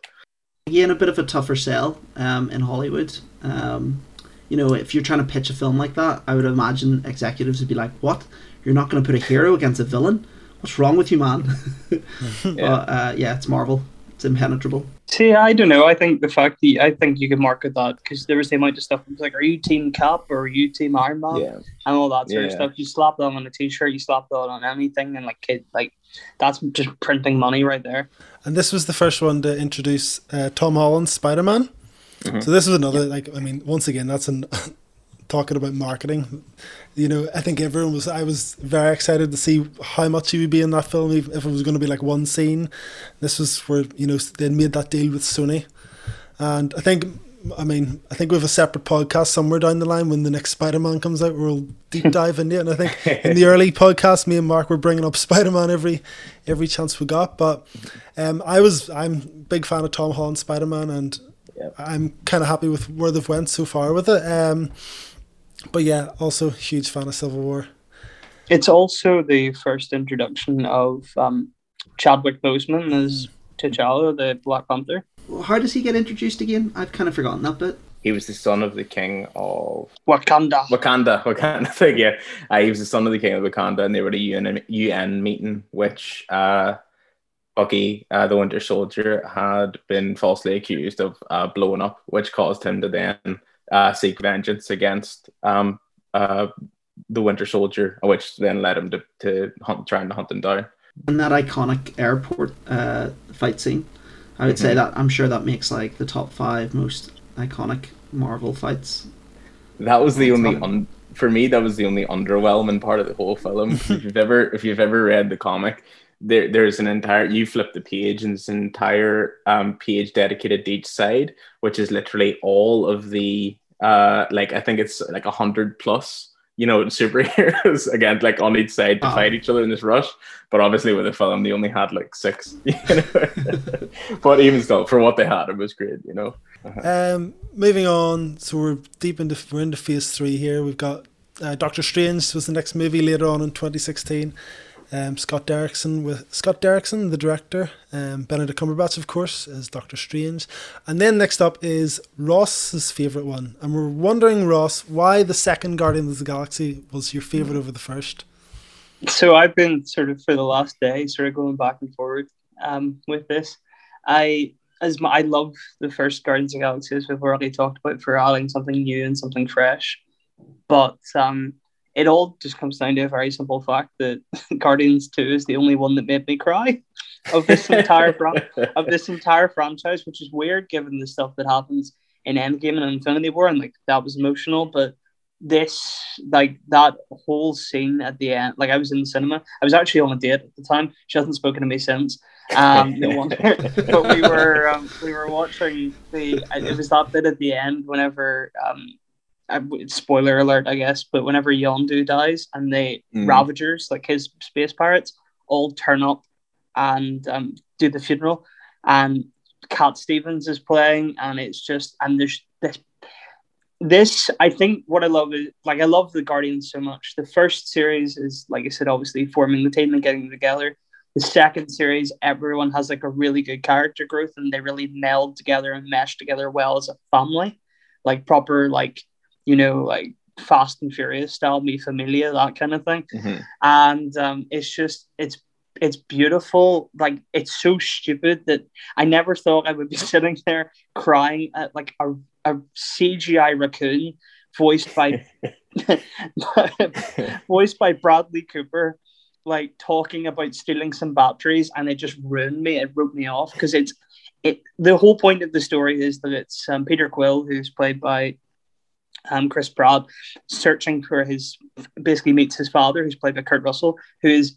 again a bit of a tougher sell um, in hollywood um, you know if you're trying to pitch a film like that i would imagine executives would be like what you're not going to put a hero against a villain what's wrong with you, man? [laughs] yeah. But, uh, yeah, it's Marvel. It's impenetrable. See, I don't know. I think the fact that I think you could market that because there was the amount of stuff. It was like, are you Team Cap or are you Team Iron Man? Yeah. And all that sort yeah. of stuff. You slap that on a T-shirt. You slap that on anything, and like, kid, like that's just printing money right there. And this was the first one to introduce uh, Tom Holland's Spider Man. Mm-hmm. So this is another like I mean, once again, that's an [laughs] talking about marketing. You know, I think everyone was. I was very excited to see how much he would be in that film, if it was going to be like one scene. This was where you know they made that deal with Sony, and I think. I mean, I think we have a separate podcast somewhere down the line when the next Spider Man comes out. We'll deep [laughs] dive into it. And I think in the early podcast, me and Mark were bringing up Spider Man every every chance we got. But um, I was I'm big fan of Tom Holland Spider Man, and I'm kind of happy with where they've went so far with it. Um, but yeah, also huge fan of Civil War. It's also the first introduction of um, Chadwick Boseman as T'Challa, the Black Panther. Well, how does he get introduced again? I've kind of forgotten that bit. He was the son of the king of Wakanda. Wakanda, [laughs] Wakanda. Thing, yeah, uh, he was the son of the king of Wakanda, and they were at a UN, UN meeting, which uh, Bucky, uh, the Winter Soldier, had been falsely accused of uh, blowing up, which caused him to then uh, seek vengeance against um, uh, the Winter Soldier, which then led him to, to hunt, trying to hunt him down. And that iconic airport uh, fight scene, I would mm-hmm. say that I'm sure that makes like the top five most iconic Marvel fights. That was the only un- for me. That was the only underwhelming part of the whole film. [laughs] if you've ever if you've ever read the comic, there, there's an entire you flip the page and it's an entire um, page dedicated to each side which is literally all of the uh, like I think it's like a hundred plus, you know, superheroes [laughs] again, like on each side to oh. fight each other in this rush. But obviously, with the film, they only had like six. [laughs] You know? [laughs] but even still, for what they had, it was great. You know. Uh-huh. Um, moving on, so we're deep into we're into phase three here. We've got uh, Doctor Strange was the next movie later on in 2016. Um, Scott Derrickson with Scott Derrickson, the director. Um, Benedict Cumberbatch, of course, is Doctor Strange. And then next up is Ross's favourite one. And we're wondering, Ross, why the second Guardians of the Galaxy was your favourite over the first? So I've been sort of for the last day, sort of going back and forward um, with this. I as my, I love the first Guardians of the Galaxy, as we've already talked about, for adding something new and something fresh. But um, it all just comes down to a very simple fact that [laughs] Guardians Two is the only one that made me cry [laughs] of this entire of this entire franchise, which is weird given the stuff that happens in Endgame and Infinity War, and like that was emotional, but this like that whole scene at the end like i was in the cinema. I was actually on a date at the time. She hasn't spoken to me since. Um no [laughs] wonder. But we were um, we were watching the it was that bit at the end whenever um spoiler alert, I guess, but whenever Yondu dies and the mm. Ravagers, like his space pirates, all turn up and um, do the funeral, and Cat Stevens is playing, and it's just and there's this. This I think what I love is like I love the Guardians so much. The first series is like I said, obviously forming the team and getting together. The second series, everyone has like a really good character growth, and they really meld together and mesh together well as a family, like proper like you know, like Fast and Furious style, me familiar, that kind of thing. Mhm. And um, it's just it's it's beautiful. Like it's so stupid that I never thought I would be [laughs] sitting there crying at like a, a CGI raccoon voiced by [laughs] [laughs] voiced by Bradley Cooper, like talking about stealing some batteries, and it just ruined me. It wrote me off because it's it. The whole point of the story is that it's um, Peter Quill, who's played by um, Chris Pratt, searching for his basically meets his father, who's played by Kurt Russell, who is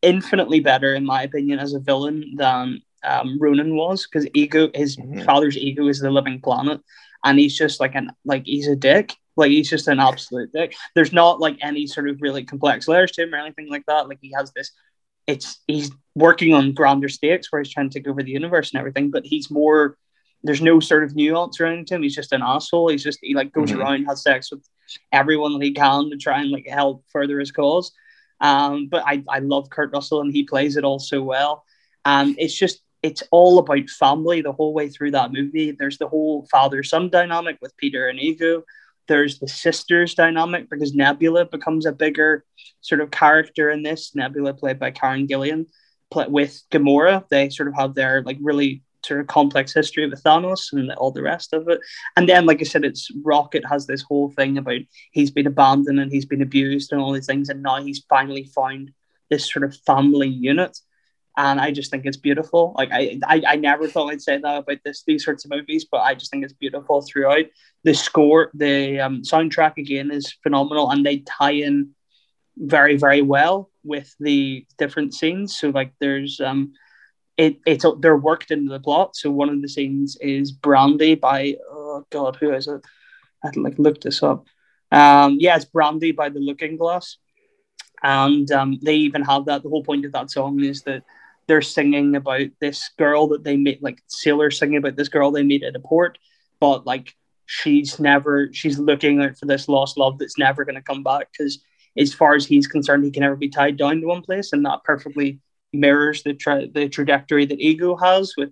infinitely better in my opinion as a villain than um, Ronan was because ego, his Mhm. father's ego is the living planet, and he's just like an like he's a dick. Like he's just an absolute dick. There's not like any sort of really complex layers to him or anything like that. Like he has this. It's he's working on grander stakes where he's trying to take over the universe and everything, but he's more. There's no sort of nuance around him. He's just an asshole. He's just he like goes Mhm. around has sex with everyone that he can to try and like help further his cause. Um, but I I love Kurt Russell and he plays it all so well. And it's just it's all about family the whole way through that movie. There's the whole father son dynamic with Peter and Ego. There's the sisters dynamic because Nebula becomes a bigger sort of character in this. Nebula, played by Karen Gillan, play, with Gamora. They sort of have their like really sort of complex history with Thanos and all the rest of it. And then, like I said, it's Rocket has this whole thing about he's been abandoned and he's been abused and all these things, and now he's finally found this sort of family unit and I just think it's beautiful. Like I, I, I never thought I'd say that about this these sorts of movies, but I just think it's beautiful throughout. The score, the um, soundtrack again is phenomenal, and they tie in very, very well with the different scenes. So like, there's um, it it's they're worked into the plot. So one of the scenes is Brandy by oh god, who is it? I had to like look this up. Um, yeah, it's Brandy by the Looking Glass, and um, they even have that. The whole point of that song is that they're singing about this girl that they meet, like sailors singing about this girl they meet at a port, but like she's never, she's looking out for this lost love that's never going to come back because, as far as he's concerned, he can never be tied down to one place, and that perfectly mirrors the tra- the trajectory that Ego has with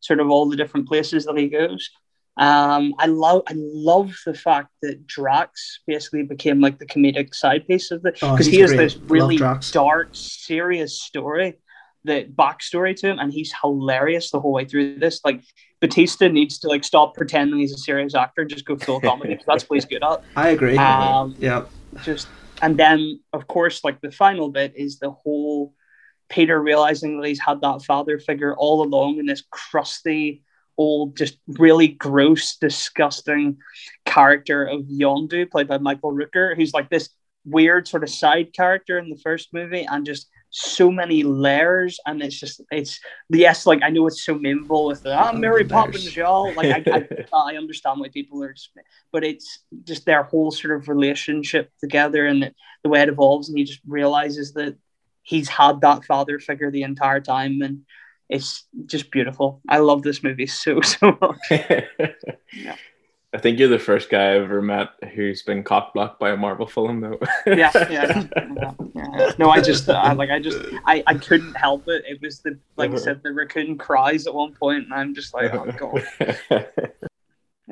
sort of all the different places that he goes. Um, I love I love the fact that Drax basically became like the comedic side piece of the Oh, because he's he has great. this really dark, serious story, the backstory to him, and he's hilarious the whole way through this. Like Batista needs to like stop pretending he's a serious actor and just go full comedy because that's what he's good at. [laughs] I agree. Um, yeah. Just and then of course like the final bit is the whole Peter realizing that he's had that father figure all along in this crusty old just really gross disgusting character of Yondu played by Michael Rooker who's like this weird sort of side character in the first movie and just so many layers and it's just it's yes like I know it's so memeable with the ah, Mary. Poppins y'all like I, I [laughs] I understand why people are just but it's just their whole sort of relationship together and the way it evolves and he just realizes that he's had that father figure the entire time and it's just beautiful. I love this movie so [laughs] so much. [laughs] I think you're the first guy I've ever met who's been cock blocked by a Marvel film, though. yeah, yeah, [laughs] yeah, yeah. no i just I, like i just I, I couldn't help it. It was the like i uh-huh. said the raccoon cries at one point and i'm just like oh god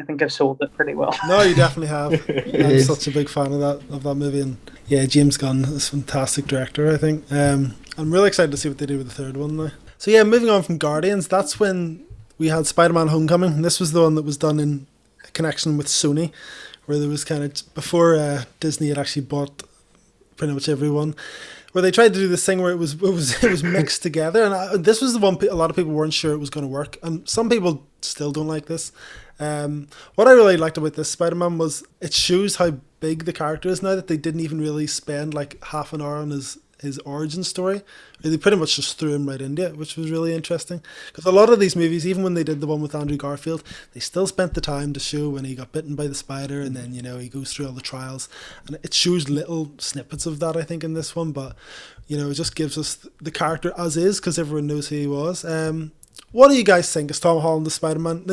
i think i've sold it pretty well No, you definitely have. [laughs] I'm is. such a big fan of that of that movie, and yeah, James Gunn is a fantastic director. I think. Um, I'm really excited to see what they do with the third one though. So yeah, moving on from Guardians, that's when we had Spider-Man: Homecoming, and this was the one that was done in connection with Sony, where there was kind of before uh, Disney had actually bought pretty much everyone. Where they tried to do this thing where it was it was [laughs] it was mixed together, and I, this was the one pe- a lot of people weren't sure it was going to work, and some people still don't like this. Um, what I really liked about this Spider-Man was it shows how big the character is now that they didn't even really spend like half an hour on his his origin story. They pretty much just threw him right into it, which was really interesting. Because a lot of these movies, even when they did the one with Andrew Garfield, they still spent the time to show when he got bitten by the spider, and then you know he goes through all the trials, and it shows little snippets of that. I think in this one, but you know it just gives us the character as is because everyone knows who he was. Um, what do you guys think? Is Tom Holland the Spider Man?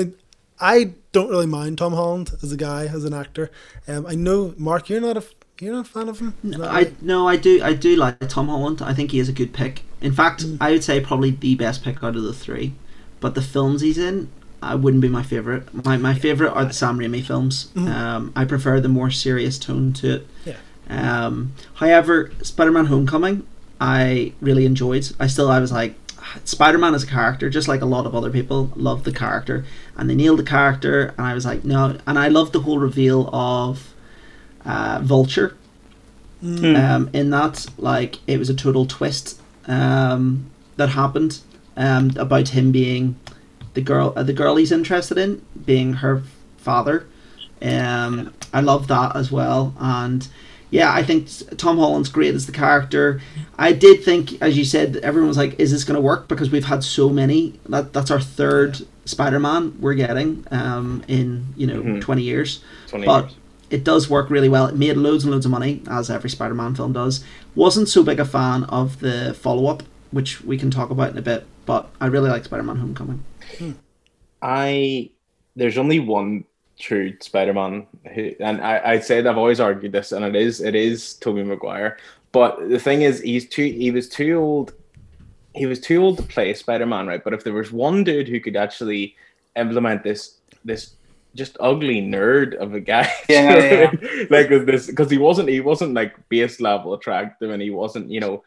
I don't really mind Tom Holland as a guy, as an actor. Um, I know Mark, you're not a you're not a fan of him. Is I right? no, I do, I do like Tom Holland. I think he is a good pick. In fact, Mm. I would say probably the best pick out of the three. But the films he's in I wouldn't be my favorite. My my favorite are the Sam Raimi films. Mhm. Um, I prefer the more serious tone to it. Yeah. Um, however, Spider-Man: Homecoming, I really enjoyed. I still I was like, Spider-Man as a character, just like a lot of other people, loved the character, and they nailed the character. And I was like, no, and I loved the whole reveal of uh, Vulture Mm. um, in that like it was a total twist um, that happened um, about him being the girl uh, the girl he's interested in being her father um, I love that as well and yeah I think Tom Holland's great as the character I did think as you said everyone was like is this going to work because we've had so many that that's our third Spider-Man we're getting um, in you know Mhm. 20 years 20 But- years. it does work really well. It made loads and loads of money, as every Spider-Man film does. Wasn't so big a fan of the follow-up, which we can talk about in a bit, but I really like Spider-Man: Homecoming. I there's only one true Spider-Man who, and I, I'd say that I've always argued this, and it is it is Tobey Maguire. But the thing is, he's too he was too old. He was too old to play Spider-Man, right? But if there was one dude who could actually implement this this just ugly nerd of a guy, Yeah, you know what I yeah. [laughs] like with this because he wasn't he wasn't like base level attractive, and he wasn't you know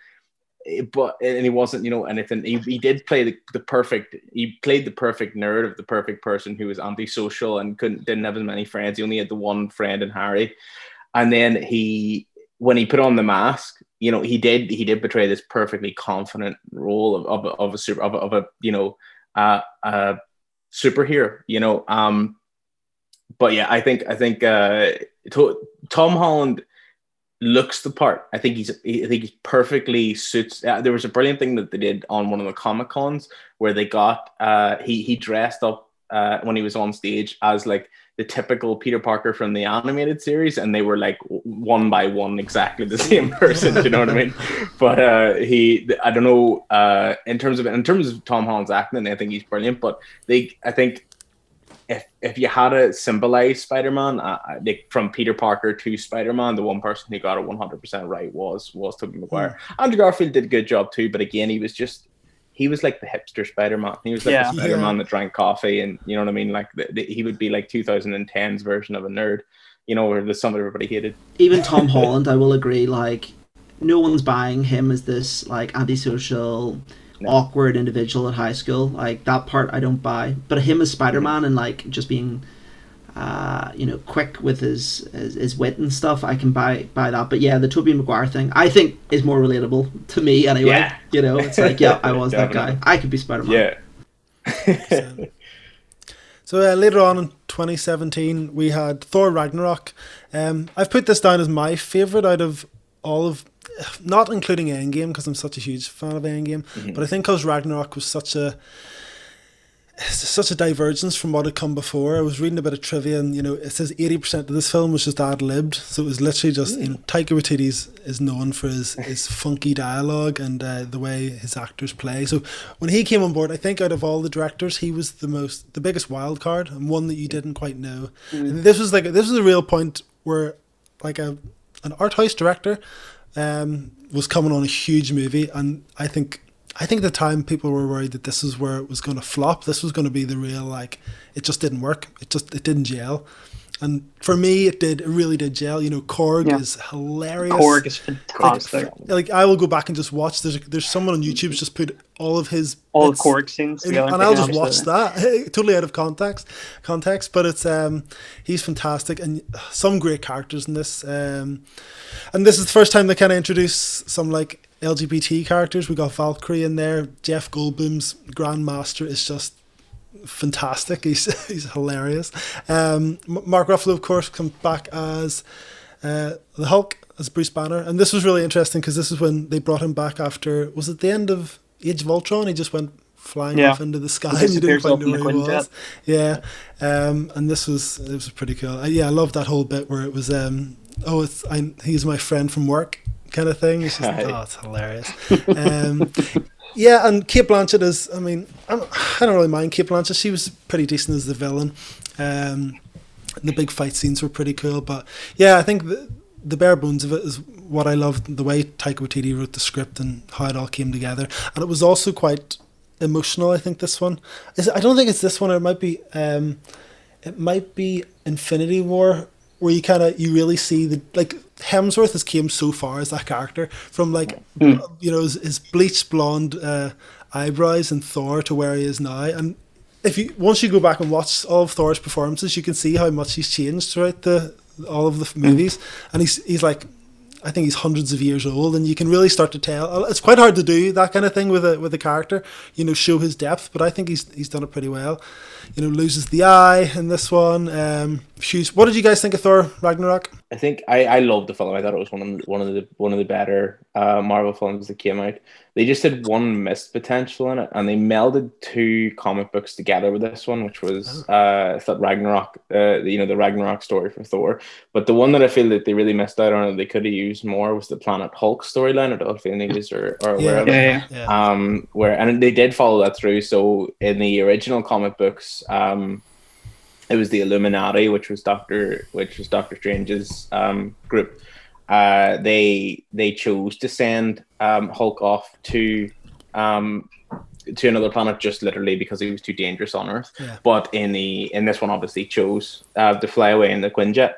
but and he wasn't you know anything. He, he did play the, the perfect he played the perfect nerd of the perfect person who was antisocial and couldn't didn't have as many friends. He only had the one friend in harry. And then he when he put on the mask you know he did he did portray this perfectly confident role of, of, of a super of a, of a you know uh, uh superhero you know um but yeah i think i think uh to, tom holland looks the part. I think he's I think he perfectly suits. Uh, there was a brilliant thing that they did on one of the comic cons where they got uh, he he dressed up uh, when he was on stage as like the typical Peter Parker from the animated series, and they were like one by one exactly the [laughs] same person. do you know what I mean? [laughs] But uh, he I don't know uh, in terms of in terms of Tom Holland's acting, I think he's brilliant. But they I think if if you had to symbolize Spider-Man, uh, like from Peter Parker to Spider-Man, the one person who got it one hundred percent right was was Tobey Maguire. Andrew Garfield did a good job too, but again, he was just he was like the hipster Spider-Man. He was like Yeah. the Spider-Man Yeah. that drank coffee, and you know what I mean. Like the, the, he would be like 2010's version of a nerd, you know, where the some everybody hated. Even Tom [laughs] Holland, I will agree. Like, no one's buying him as this like antisocial, No. awkward individual at high school. Like that part, I don't buy. But him as Spider-Man and like just being. Uh, you know, quick with his, his his wit and stuff. I can buy buy that, but yeah, the Tobey Maguire thing, I think, is more relatable to me anyway. Yeah. You know, it's like, yeah, I [laughs] was that guy. I could be Spider Man. Yeah. [laughs] So uh, later on in 2017, we had Thor Ragnarok. Um, I've put this down as my favorite out of all of, not including Endgame because I'm such a huge fan of Endgame, mm-hmm. but I think because Ragnarok was such a such a divergence from what had come before. I was reading a bit of trivia, and you know, it says eighty percent of this film was just ad libbed, so it was literally just you know, mm. Taika Waititi is known for his his [laughs] funky dialogue and uh, the way his actors play. So when he came on board, I think out of all the directors, he was the most the biggest wild card and one that you mm. didn't quite know. Mm. And this was like this was a real point where like a an art house director um, was coming on a huge movie, and I think I think at the time people were worried that this is where it was going to flop. This was going to be the real like it just didn't work. It just it didn't gel. And for me, it did. It really did gel. You know, Korg Yeah. is hilarious. Korg is fantastic. Like I will go back and just watch. There's there's someone on YouTube's just put all of his All the bits- Korg scenes and, and I'll just watch that. [laughs] Totally out of context context but it's um he's fantastic and some great characters in this um and this is the first time they kind of introduce some like LGBT characters. We got Valkyrie in there. Jeff Goldblum's Grandmaster is just fantastic. He's [laughs] he's hilarious. Um Mark Ruffalo of course comes back as uh, the Hulk as Bruce Banner, and this was really interesting because this is when they brought him back after was it the end of Age of Ultron? He just went flying Yeah. off into the sky, and you didn't quite know where he was. Yeah, um, and this was it was pretty cool. Uh, yeah, I love that whole bit where it was um, oh, it's I, he's my friend from work kind of thing. It's just Right. oh, it's hilarious. um, [laughs] yeah, and Cate Blanchett is. I mean, I'm, I don't really mind Cate Blanchett. She was pretty decent as the villain. Um, the big fight scenes were pretty cool, but yeah, I think the, the bare bones of it is what I loved. The way Taika Waititi wrote the script and how it all came together, and it was also quite emotional. I think this one is. I don't think it's this one. Or it might be. Um, it might be Infinity War, where you kind of you really see the like Hemsworth has came so far as that character from like Mm. you know his, his bleached blonde uh, eyebrows and Thor to where he is now, and if you once you go back and watch all of Thor's performances, you can see how much he's changed throughout the all of the movies, and he's he's like. I think he's hundreds of years old, and you can really start to tell. It's quite hard to do that kind of thing with a with a character, you know, show his depth. But I think he's he's done it pretty well. You know, loses the eye in this one. Um, Hughes, what did you guys think of Thor Ragnarok? I think I, I loved the film. I thought it was one of the, one of the one of the better uh, Marvel films that came out. They just had one missed potential in it, and they melded two comic books together with this one, which was uh, I thought Ragnarok, uh, you know, the Ragnarok story for Thor. But the one that I feel that they really missed out on, they could have used more, was the Planet Hulk storyline. I don't know if any of you are, are aware Yeah. of Yeah, yeah. Yeah, um where and they did follow that through so in the original comic books um it was the illuminati which was doctor which was doctor strange's um group uh they they chose to send um hulk off to um to another planet just literally because he was too dangerous on earth Yeah. but in the in this one obviously chose uh, to fly away in the quinjet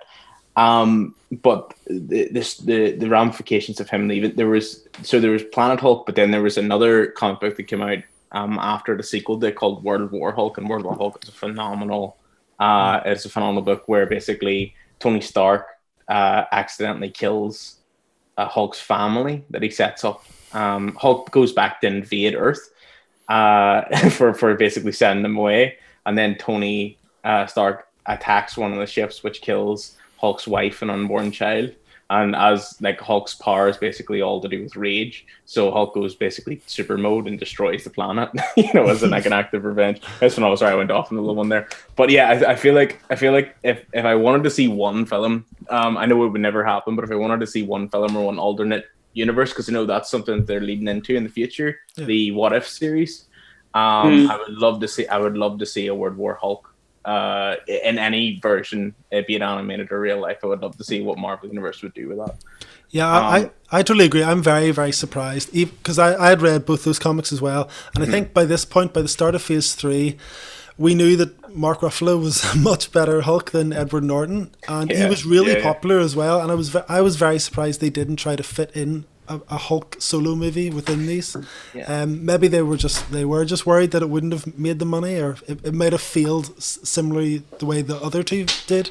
um but the, this the the ramifications of him leaving there was so there was planet hulk but then there was another comic book that came out um after the sequel they called world war hulk and world war hulk is a phenomenal uh it's a phenomenal book where basically tony stark uh accidentally kills uh, hulk's family that he sets up um hulk goes back to invade earth uh [laughs] for for basically sending them away and then tony uh stark attacks one of the ships which kills Hulk's wife and unborn child. And as like Hulk's power is basically all to do with rage, so Hulk goes basically super mode and destroys the planet. [laughs] you know, as an, like an act of revenge. That's when I was sorry I went off in the little one there. But yeah, I, I feel like I feel like if if I wanted to see one film, um, I know it would never happen, but if I wanted to see one film or one alternate universe, because I know that's something that they're leading into in the future, Yeah. the What If series. Um, Mm. I would love to see. I would love to see a World War Hulk uh, in any version, uh, be it animated or real life. I would love to see what Marvel Universe would do with that. Yeah, I, Um, I, I totally agree. I'm very, very surprised because I, I had read both those comics as well. And I Mm-hmm. think by this point, by the start of phase three, we knew that Mark Ruffalo was [laughs] a much better Hulk than Edward Norton. And he was really yeah, yeah. popular as well. And I was, I was very surprised they didn't try to fit in a, a Hulk solo movie within these. Yeah. Um, maybe they were just they were just worried that it wouldn't have made the money, or it, it might have failed similarly the way the other two did.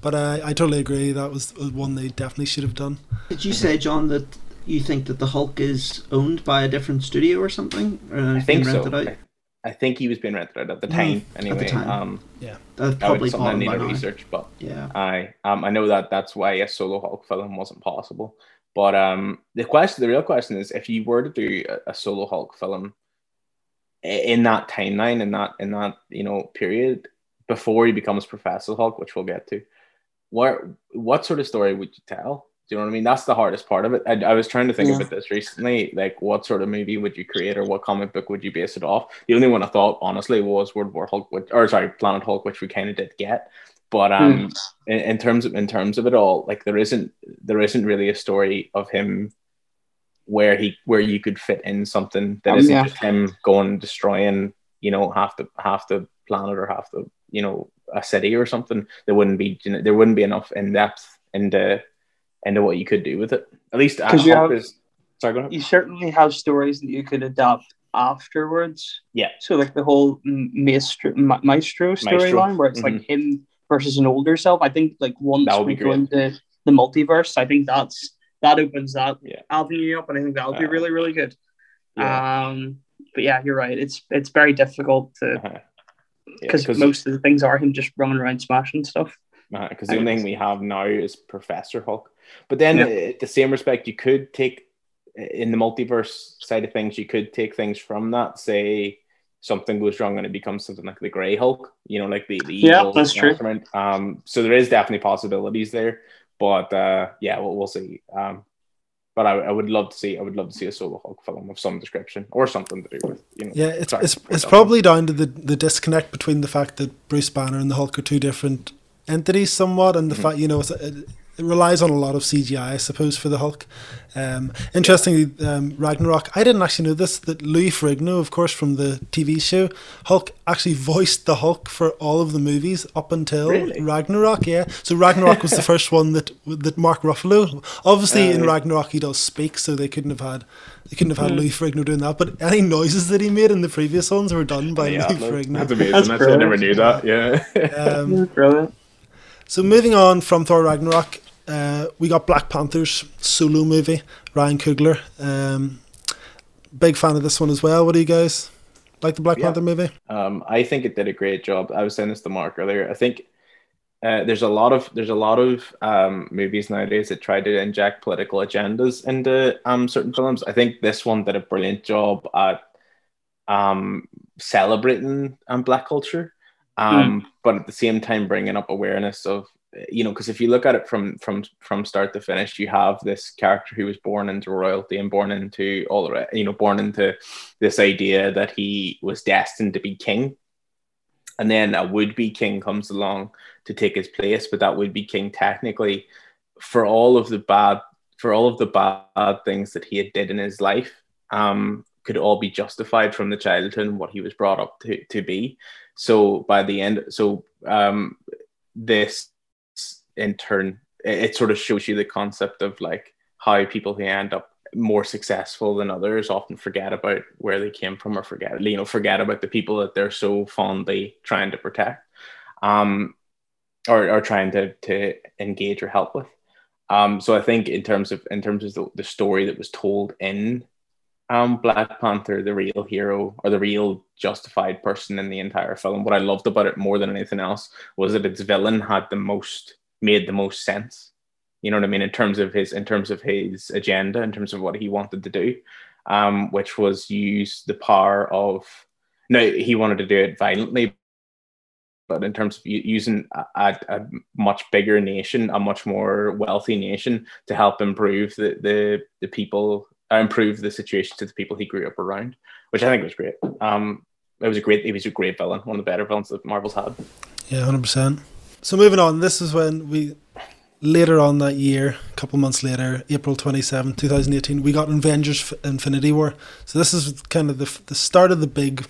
But uh, I totally agree that was was one they definitely should have done. Did you say, John, that you think that the Hulk is owned by a different studio or something? Or I think so. out? I, I think he was being rented out at the Mhm. time. Anyway, time. um, Yeah. That's that probably be something I need by to research, but Yeah. I um I know that that's why a solo Hulk film wasn't possible. But um the question, the real question is, if you were to do a, a solo Hulk film in that timeline, in that in that you know period before he becomes Professor Hulk, which we'll get to, where what sort of story would you tell? Do you know what I mean? That's the hardest part of it. I, I was trying to think Yeah. about this recently. Like, what sort of movie would you create, or what comic book would you base it off? The only one I thought, honestly, was World War Hulk, which, or sorry, Planet Hulk, which we kind of did get. But um, in, in terms of in terms of it all, like there isn't there isn't really a story of him where he where you could fit in something that Um, isn't yeah. just him going and destroying, you know, half the half the planet or half the you know a city or something. There wouldn't be there wouldn't be enough in depth into into what you could do with it. At least uh, 'Cause you have- is. Sorry. You certainly have stories that you could adapt afterwards. Yeah. So like the whole maestro maestro storyline, where it's like him versus an older self. I think like once we go into the multiverse, I think that's that opens that Yeah. avenue up, and I think that would be Uh, really really good. Yeah. Um, but yeah, you're right. It's it's very difficult to Uh-huh. Yeah, most of the things are him just running around smashing stuff. because the only thing we have now is Professor Hulk. But then, Yeah. uh, the same respect, you could take in the multiverse side of things, you could take things from that. Say something goes wrong and it becomes something like the Grey Hulk. You know, like the, the Yeah, evil that's true. Um, so there is definitely possibilities there. But uh, yeah, we'll, we'll see. Um, but I, I would love to see. I would love to see a solo Hulk film of some description or something to do with you know. Yeah, it's sorry, it's, it's probably down to the, the disconnect between the fact that Bruce Banner and the Hulk are two different entities, somewhat, and the Mhm. fact you know it's, uh, it relies on a lot of CGI, I suppose, for the Hulk. Um, interestingly, um, Ragnarok, I didn't actually know this, that Louis Ferrigno, of course, from the TV show, Hulk actually voiced the Hulk for all of the movies up until Really? Ragnarok, yeah. So Ragnarok was the [laughs] first one that that Mark Ruffalo, obviously in Uh, Ragnarok he does speak, so they couldn't have had they couldn't have had Louis Ferrigno doing that, but any noises that he made in the previous ones were done by Yeah, Louis no, Ferrigno. that's amazing. That's That's I never knew that. Yeah. Um, [laughs] Brilliant. So moving on from Thor Ragnarok, uh, we got Black Panther's solo movie, Ryan Coogler. Um, big fan of this one as well. What do you guys like the Black Yeah. Panther movie? Um, I think it did a great job. I was saying this to Mark earlier. I think uh, there's a lot of there's a lot of um, movies nowadays that try to inject political agendas into um, certain films. I think this one did a brilliant job at um, celebrating um, black culture, um, but at the same time bringing up awareness of you know because if you look at it from from from start to finish, you have this character who was born into royalty and born into all the you know born into this idea that he was destined to be king. And then a would be king comes along to take his place, but that would be king technically, for all of the bad, for all of the bad things that he had did in his life, um, could all be justified from the childhood and what he was brought up to, to be. So by the end, so um, this in turn, it, it sort of shows you the concept of like how people who end up more successful than others often forget about where they came from or forget you know forget about the people that they're so fondly trying to protect um or, or trying to to engage or help with. Um so i think in terms of in terms of the, the story that was told in black panther the real hero or the real justified person in the entire film what i loved about it more than anything else was that its villain had the most made the most sense you know what I mean, in terms of his in terms of his agenda, in terms of what he wanted to do, um, which was use the power of. No, he wanted to do it violently, but in terms of using a, a, much bigger nation, a much more wealthy nation, to help improve the the, the people, improve the situation to the people he grew up around, which I think was great. Um, it was a great, he was a great villain, one of the better villains that Marvel's had. Yeah, hundred percent. So moving on, this is when we later on that year, a couple months later, April twenty seventh, two thousand eighteen, we got Avengers Infinity War. So this is kind of the the start of the big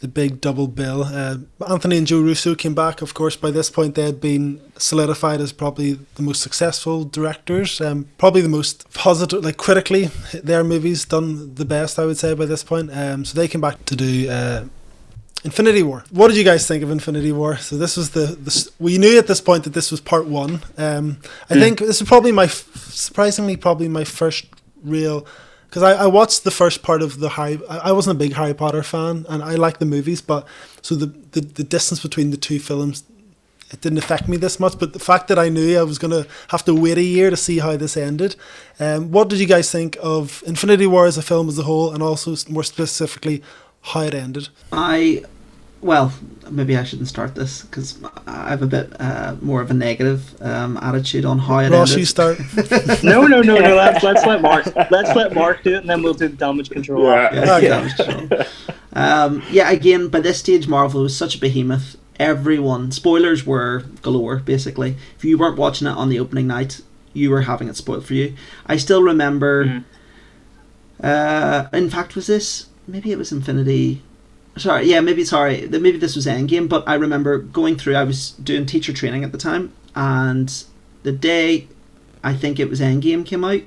the big double bill. Uh, Anthony and Joe Russo came back. Of course, by this point they had been solidified as probably the most successful directors. Um, probably the most positive, like critically, their movies done the best. I would say by this point. Um, so they came back to do. Uh, Infinity War. What did you guys think of Infinity War? So this was the, the we knew at this point that this was part one. Um, I think this is probably my surprisingly probably my first real because I, I watched the first part of the Harry. I, wasn't a big Harry Potter fan, and I like the movies, but so the, the the distance between the two films. It didn't affect me this much, but the fact that I knew I was gonna have to wait a year to see how this ended. Um, what did you guys think of Infinity War as a film as a whole, and also more specifically how it ended? I, well, maybe I shouldn't start this because I have a bit uh, more of a negative um, attitude on how it Ross, ended. you start. [laughs] No, no, no, no. Let's let's let Mark let's let Mark do it, and then we'll do the damage control. Yeah. Yeah, Okay. damage control. um, yeah, again, by this stage, Marvel was such a behemoth. Everyone, spoilers were galore, basically. If you weren't watching it on the opening night, you were having it spoiled for you. I still remember. Mhm. Uh, in fact, was this maybe it was Infinity? Sorry, yeah, maybe sorry, maybe this was Endgame. But I remember going through. I was doing teacher training at the time, and the day I think it was Endgame came out,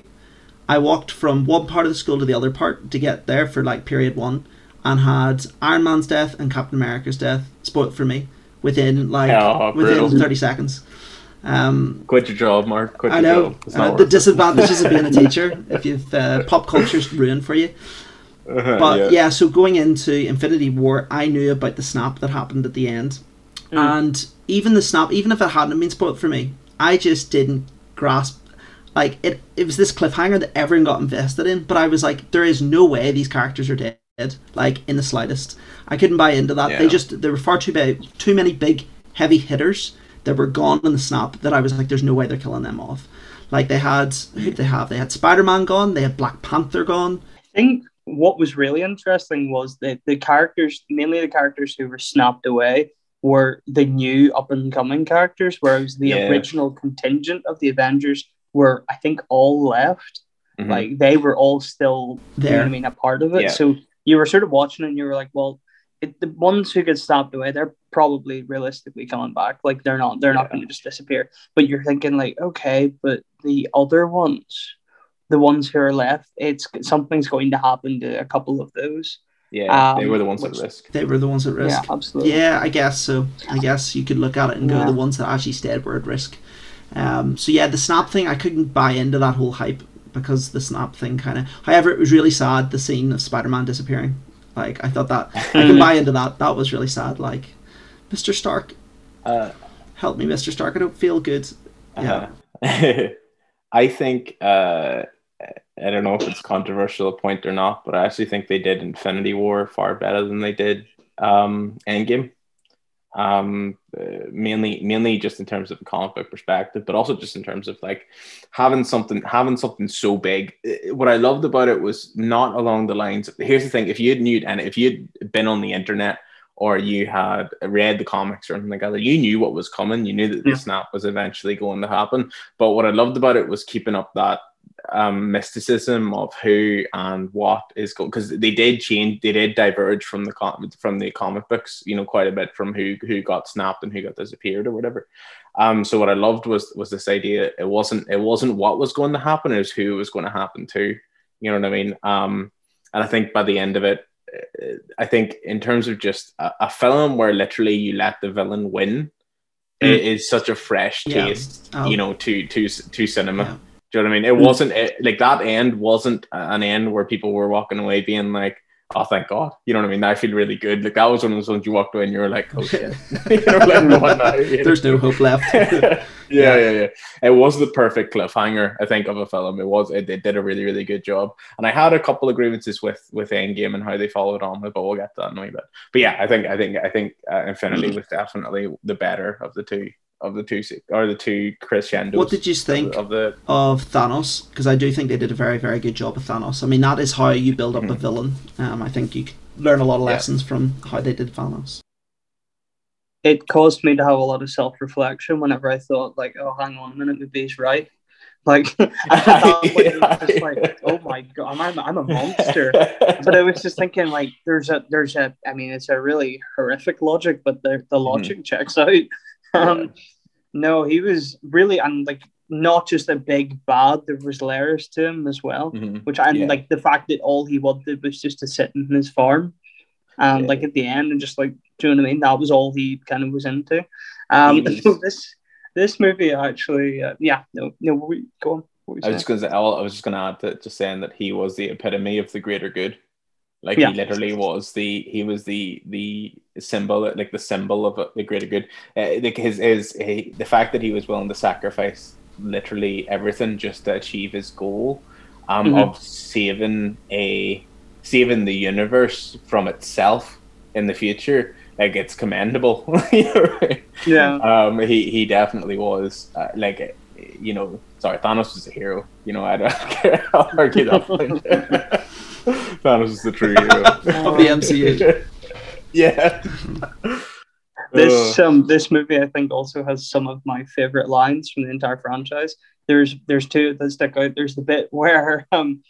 I walked from one part of the school to the other part to get there for like period one, and had Iron Man's death and Captain America's death spoiled for me within like Oh, within thirty seconds. Um, Quit your job, Mark. Quit I your know uh, the disadvantages of being a teacher if you've uh, pop culture's ruined for you. Uh-huh, But yeah. so going into Infinity War, I knew about the snap that happened at the end, Mm. and even the snap, even if it hadn't been spoiled for me, I just didn't grasp. Like it, it was this cliffhanger that everyone got invested in, but I was like, there is no way these characters are dead. Like in the slightest, I couldn't buy into that. They just there were far too big, too many big heavy hitters that were gone in the snap that I was like, there's no way they're killing them off. Like they had, who they have? They had Spider Man gone. They had Black Panther gone. I think what was really interesting was that the characters, mainly the characters who were snapped away, were the new up and coming characters, whereas the Yeah. original contingent of the Avengers were, I think, all left. Mhm. Like they were all still, you know I mean, a part of it. Yeah. So you were sort of watching and you were like, well, it, the ones who get stopped away, they're probably realistically coming back. Like they're not, they're not going to just disappear. But you're thinking like, okay, but the other ones, the ones who are left, it's something's going to happen to a couple of those. yeah, they um, were the ones at risk. They were the ones at risk. Yeah, absolutely. Yeah, I guess so. I guess you could look at it and go, Yeah. the ones that actually stayed were at risk. Um, so yeah, the snap thing, I couldn't buy into that whole hype because the snap thing kind of. However, it was really sad the scene of Spider-Man disappearing. Like I thought that I can [laughs] buy into that. That was really sad. Like, Mr. Stark, Uh, help me, Mr. Stark. I don't feel good. Yeah. Uh-huh. [laughs] I think uh, I don't know if it's controversial a point or not, but I actually think they did Infinity War far better than they did um, Endgame. Um, uh, mainly, mainly just in terms of a comic book perspective, but also just in terms of like having something, having something so big. Uh, What I loved about it was not along the lines. Of, here's the thing: if you'd knew, and if you'd been on the internet or you had read the comics or anything like that, you knew what was coming. You knew that the Yeah. snap was eventually going to happen. But what I loved about it was keeping up that um, mysticism of who and what is going because they did change, they did diverge from the com- from the comic books, you know, quite a bit from who who got snapped and who got disappeared or whatever. Um, so what I loved was was this idea. It wasn't it wasn't what was going to happen; it was who it was going to happen to. You know what I mean? Um, and I think by the end of it, uh, I think in terms of just a, a film where literally you let the villain win, Mm. it is such a fresh Yeah. taste, Oh. you know, to to to cinema. Yeah. Do you know what I mean? It wasn't it, like that end wasn't an end where people were walking away being like, "Oh, thank God." You know what I mean? I feel really good. Like that was one of those ones you walked away and you were like, "Oh shit." [laughs] [laughs] you know, like, now? You know? There's no hope left. [laughs] yeah, yeah, yeah. It was the perfect cliffhanger, I think, of a film. It was. It, it did a really, really good job. And I had a couple of grievances with with Endgame and how they followed on with, but we'll get to that in a bit. But yeah, I think, I think, I think uh, Infinity was definitely the better of the two of the two or the two Chris crescendos. What did you think of the? of Thanos because I do think they did a very, very good job with Thanos. I mean, that is how you build up a Mhm. villain. Um, I think you learn a lot of Yeah. lessons from how they did Thanos. it caused me to have a lot of self reflection whenever I thought, like, oh, hang on a minute, maybe he's right. Like, [laughs] [laughs] that was just like, oh my god, I'm, I'm a monster. But I was just thinking, like, there's a, there's a, I mean, it's a really horrific logic, but the, the logic checks out. [laughs] Um, no, he was really, and like, not just a big bad, there was layers to him as well. Mhm. Which and Yeah. like the fact that all he wanted was just to sit in his farm, and Yeah. like at the end, and just like, do you know what I mean? That was all he kind of was into. Um, so [laughs] this this movie actually, uh, yeah, no, no, we go on. What were you I was just gonna say, I was just gonna add to just saying that he was the epitome of the greater good. Like Yeah. he literally was the he was the the symbol like the symbol of the greater good. Uh, like his is he, the fact that he was willing to sacrifice literally everything just to achieve his goal um, Mhm. of saving a saving the universe from itself in the future. Like it's commendable. [laughs] You know, right? yeah, um, he he definitely was uh, like uh, you know sorry Thanos was a hero you know I don't [laughs] care I'll argue that point. Thanos is the true hero Of the MCU. [laughs] yeah this um this movie I think also has some of my favorite lines from the entire franchise. There's there's two that stick out. There's the bit [laughs] where um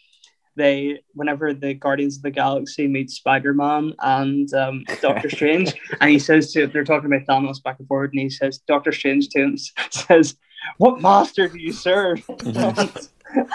they whenever the Guardians of the Galaxy meet Spider Man and um, Doctor [laughs] Strange, and he says to they're talking about Thanos back and forward, and he says Doctor Strange to him [laughs] says, "What master do you serve?"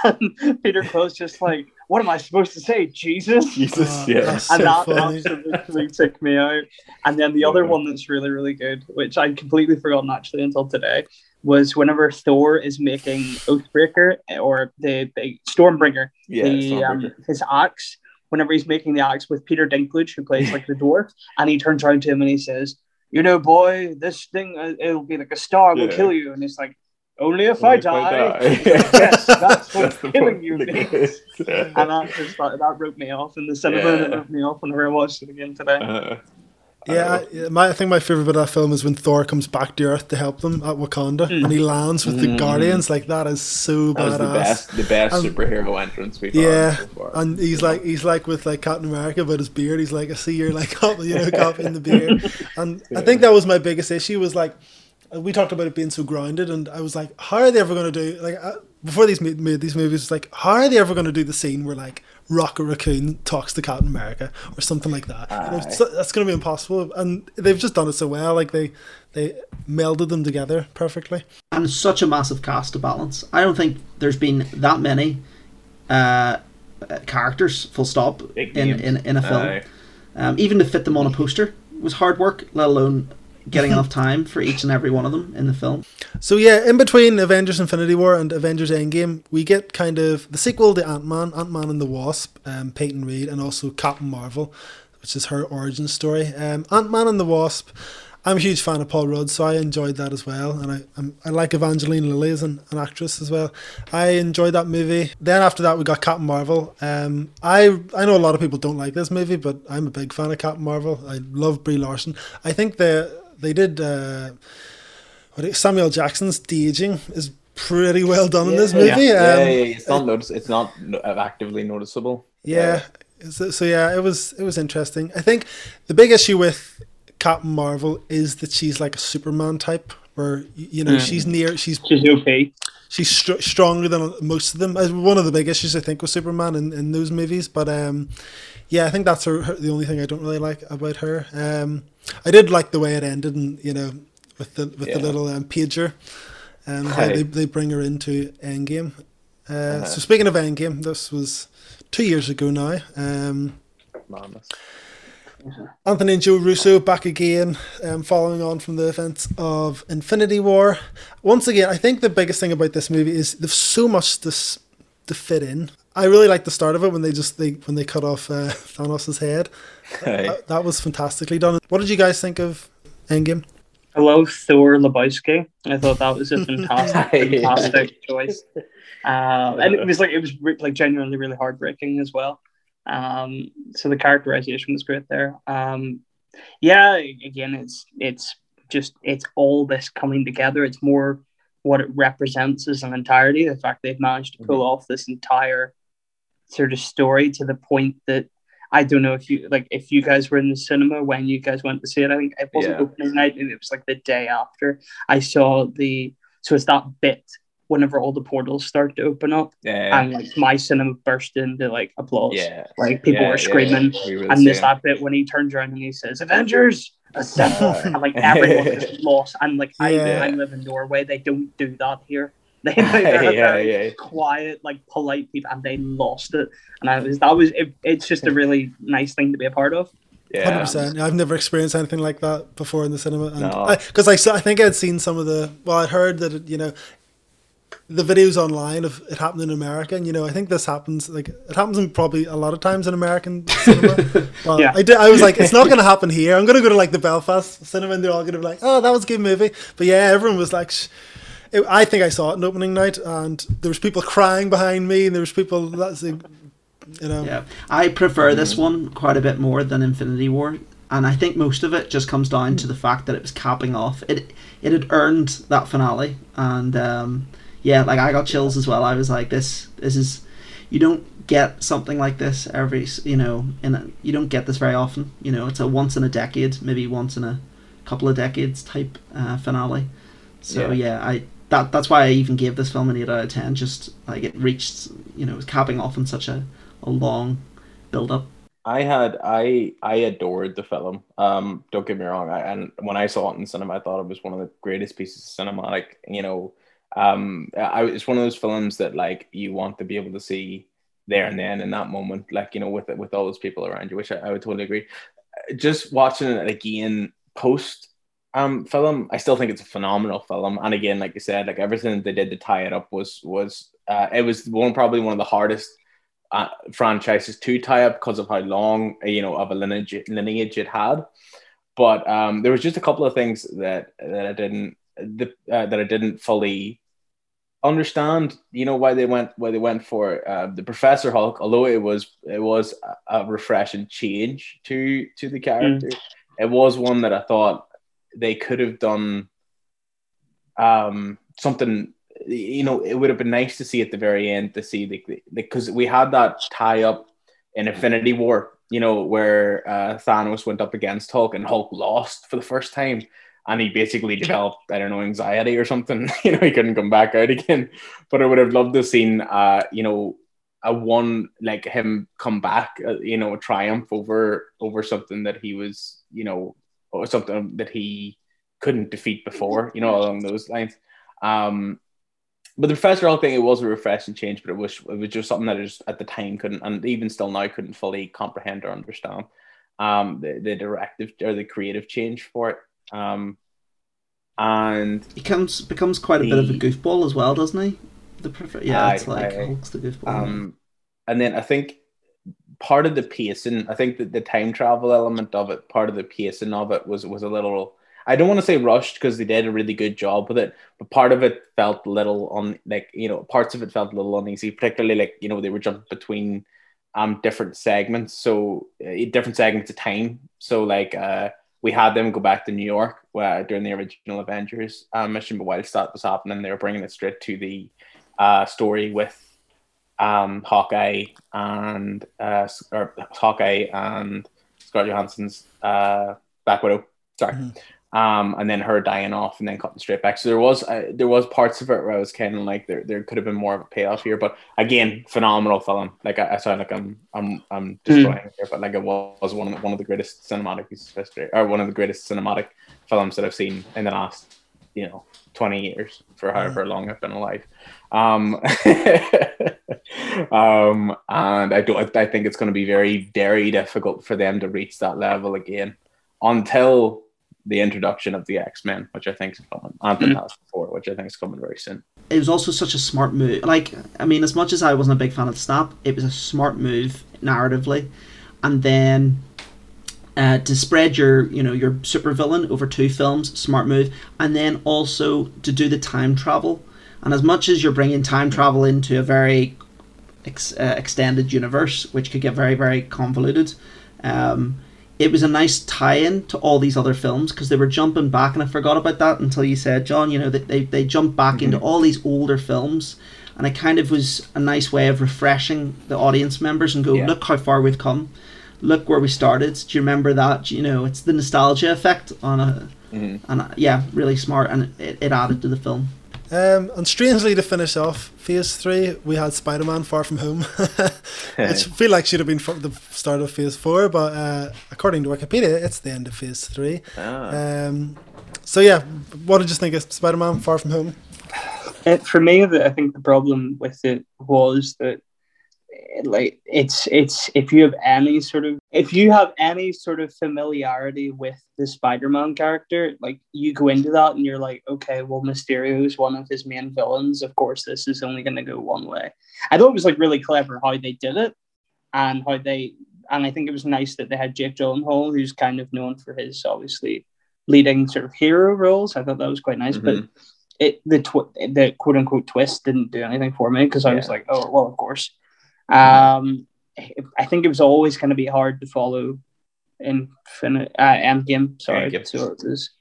and Peter Quill's just like, "What am I supposed to say, Jesus?" Jesus Uh, yeah that's and so that funny. absolutely took me out. And then the other Yeah. one that's really, really good, which I'd completely forgotten actually until today, was whenever Thor is making Oathbreaker or the, the Stormbringer, yeah the um, his axe. Whenever he's making the axe with Peter Dinklage, who plays like the dwarf, and he turns around to him and he says, "You know, boy, this thing uh, it'll be like a star will Yeah. kill you." And it's like, "Only if I Only if die." die. [laughs] yes, that's [laughs] what the killing you [laughs] Like, means. yeah. and that just that, that wrote me off in the cinema and it Yeah. wrote me off whenever I watched it again today. Uh, Yeah, I, my, I think my favorite bit of that film is when Thor comes back to Earth to help them at Wakanda, mm. and he lands with mm. the Guardians. Like that is so that badass. the best, the best and, superhero entrance we've yeah, so and he's like he's like with like Captain America, but his beard. He's like, I see you're like you know, cop in the beard. And yeah. I think that was my biggest issue. Was like we talked about it being so grounded, and I was like, how are they ever going to do like uh, before these made these movies? It's like, how are they ever going to do the scene where like Rocket Raccoon talks to Captain America or something like that? You know, so that's going to be impossible, and they've just done it so well. Like they they melded them together perfectly. And such a massive cast to balance. I don't think there's been that many uh, characters, full stop, in, in in a film. Um, even to fit them on a poster was hard work, let alone getting [laughs] enough time for each and every one of them in the film. So yeah, in between Avengers: Infinity War and Avengers: Endgame, we get kind of the sequel to Ant Man, Ant Man and the Wasp, um, Peyton Reed, and also Captain Marvel, which is her origin story. Um, Ant Man and the Wasp. I'm a huge fan of Paul Rudd, so I enjoyed that as well, and I I'm, i like Evangeline Lilly as an, an, actress as well. I enjoyed that movie. Then after that, we got Captain Marvel. Um, I I know a lot of people don't like this movie, but I'm a big fan of Captain Marvel. I love Brie Larson. I think the they did uh, what Samuel Jackson's de aging is pretty well done yeah, in this movie. Yeah, um, yeah, yeah, it's not notice. It's not actively noticeable. Yeah. So, so yeah, it was it was interesting. I think the big issue with Captain Marvel is that she's like a Superman type, where you know mm. she's near, she's she's okay. She's str- stronger than most of them. One of the big issues I think with Superman in, in those movies, but um, yeah, I think that's her, her, the only thing I don't really like about her. Um, I did like the way it ended, and you know, with the with yeah. the little um, pager, um, how they, they bring her into Endgame. Uh, uh-huh. So speaking of Endgame, this was two years ago now. Um, Anthony and Joe Russo back again, um, following on from the events of Infinity War. Once again, I think the biggest thing about this movie is there's so much to, to fit in. I really like the start of it when they just they when they cut off uh, [laughs] Thanos' head. Hey. That, that, was fantastically done. What did you guys think of Endgame? I love Thor Lebowski. I thought that was a [laughs] fantastic, fantastic choice. Uh, and it was like it was like genuinely really heartbreaking as well. Um, so the characterization was great there. Um, yeah, again, it's it's just it's all this coming together. It's more what it represents as an entirety. The fact they've managed to pull mm-hmm. off this entire sort of story to the point that I don't know if you like if you guys were in the cinema when you guys went to see it. I think it wasn't yeah. opening night, it was like the day after. I saw the so it's that bit whenever all the portals start to open up, yeah. and like my cinema burst into like applause. Yeah, like people yeah, were screaming, yeah, and this that bit when he turns around and he says "Avengers." Assemble, [laughs] and like everyone [laughs] is lost, and like I, I live in Norway, they don't do that here. [laughs] They, they're yeah, very yeah. quiet, like polite people, and they lost it. And I was that was it, it's just a really nice thing to be a part of. Yeah, hundred percent. I've never experienced anything like that before in the cinema, because no. I, I, I think I'd seen some of the. Well, I'd heard that it, you know the videos online of it happened in America, and you know, I think this happens like it happens in probably a lot of times in American cinema. [laughs] But yeah. I did. I was like, it's not going to happen here. I'm going to go to like the Belfast cinema, and they're all going to be like, oh, that was a good movie. But yeah, everyone was like. Shh it, I think I saw it in opening night, and there was people crying behind me, and there was people that's you know. Yeah, I prefer this one quite a bit more than Infinity War, and I think most of it just comes down to the fact that it was capping off. It it had earned that finale, and um, yeah, like I got chills as well. I was like, this this is you don't get something like this every you know in a, you don't get this very often. You know, it's a once in a decade, maybe once in a couple of decades type uh, finale. So yeah. yeah, I that that's why I even gave this film an eight out of ten. Just like it reached, you know, it was capping off in such a, a long build up. I had I I adored the film. Um, don't get me wrong. I, and when I saw it in cinema, I thought it was one of the greatest pieces of cinematic. You know, um, I, it's one of those films that like you want to be able to see there and then in that moment, like you know, with with all those people around you, which I, I would totally agree. Just watching it again post um film i still think it's a phenomenal film. And again like you said like everything they did to tie it up was was uh, it was one probably one of the hardest uh, franchises to tie up because of how long you know of a lineage lineage it had. But um there was just a couple of things that that i didn't the, uh, that i didn't fully understand you know why they went why they went for uh, the professor hulk although it was it was a, a refreshing change to to the character mm it was one that I thought they could have done um, something. You know, it would have been nice to see at the very end to see the because we had that tie up in Infinity War. You know, where uh, Thanos went up against Hulk and Hulk lost for the first time and he basically developed I don't know anxiety or something. [laughs] you know, he couldn't come back out again. But I would have loved to have seen, uh, you know, a one like him come back, uh, you know, a triumph over over something that he was, you know, or something that he couldn't defeat before, you know, along those lines. Um, but the Professor Hulk thing, it was a refreshing change, but it was it was just something that I just at the time couldn't, and even still now couldn't fully comprehend or understand. Um, the, the directive or the creative change for it. Um, and he comes becomes quite a the, bit of a goofball as well, doesn't he? The prefer- yeah, I, it's like I, Hulk's the goofball. Um, and then I think part of the pacing, I think that the time travel element of it, part of the pacing of it was was a little. I don't want to say rushed because they did a really good job with it, but part of it felt a little on like you know parts of it felt a little uneasy, particularly like you know they were jumping between um different segments, so uh, different segments of time. So like uh we had them go back to New York uh, during the original Avengers uh, mission, but whilst that was happening, they were bringing it straight to the uh, story with um, Hawkeye and uh, or Hawkeye and Scott Johansson's uh, Black Widow. Sorry. Mm-hmm um, and then her dying off and then cutting straight back. So there was uh, there was parts of it where I was kind of like there there could have been more of a payoff here, but again, phenomenal film. Like I, I sound like I'm I'm I'm hmm. destroying mm. here, but like it was one of the, one of the greatest cinematic history, or one of the greatest cinematic films that I've seen in the last you know 20 years for however long I've been alive. Um, [laughs] um, and I don't I think it's going to be very very difficult for them to reach that level again until the introduction of the X Men, which I think is coming, and Fantastic Four, which I think is coming very soon. It was also such a smart move. Like, I mean, as much as I wasn't a big fan of the snap, it was a smart move narratively, and then. Uh, to spread your, you know, your supervillain over two films, smart move, and then also to do the time travel. And as much as you're bringing time travel into a very ex- uh, extended universe, which could get very, very convoluted, um, it was a nice tie-in to all these other films because they were jumping back and i forgot about that until you said john you know that they, they jumped back mm-hmm. into all these older films and it kind of was a nice way of refreshing the audience members and go yeah. look how far we've come look where we started do you remember that you know it's the nostalgia effect on a mm-hmm. and yeah really smart and it, it added to the film um, and strangely, to finish off Phase Three, we had Spider Man Far From Home, [laughs] which I feel like should have been from the start of Phase Four, but uh, according to Wikipedia, it's the end of Phase Three. Ah. Um, so yeah, what did you think of Spider Man Far From Home? It, for me, I think the problem with it was that like it's it's if you have any sort of if you have any sort of familiarity with the Spider-Man character, like you go into that and you're like, okay, well, Mysterio is one of his main villains. Of course, this is only going to go one way. I thought it was like really clever how they did it, and how they and I think it was nice that they had Jake Gyllenhaal, who's kind of known for his obviously leading sort of hero roles. I thought that was quite nice, mm-hmm. but it the tw- the quote unquote twist didn't do anything for me because I was like, oh well, of course. Um, I think it was always going to be hard to follow in uh, Endgame. Sorry, so it was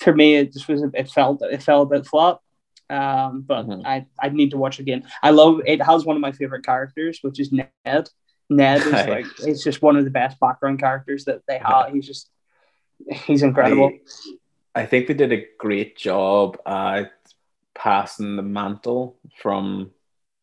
for me. It just was. It felt it felt a bit flat. Um, but mm-hmm. I I need to watch again. I love it. Has one of my favorite characters, which is Ned. Ned is like it's just one of the best background characters that they have. He's just he's incredible. I, I think they did a great job at passing the mantle from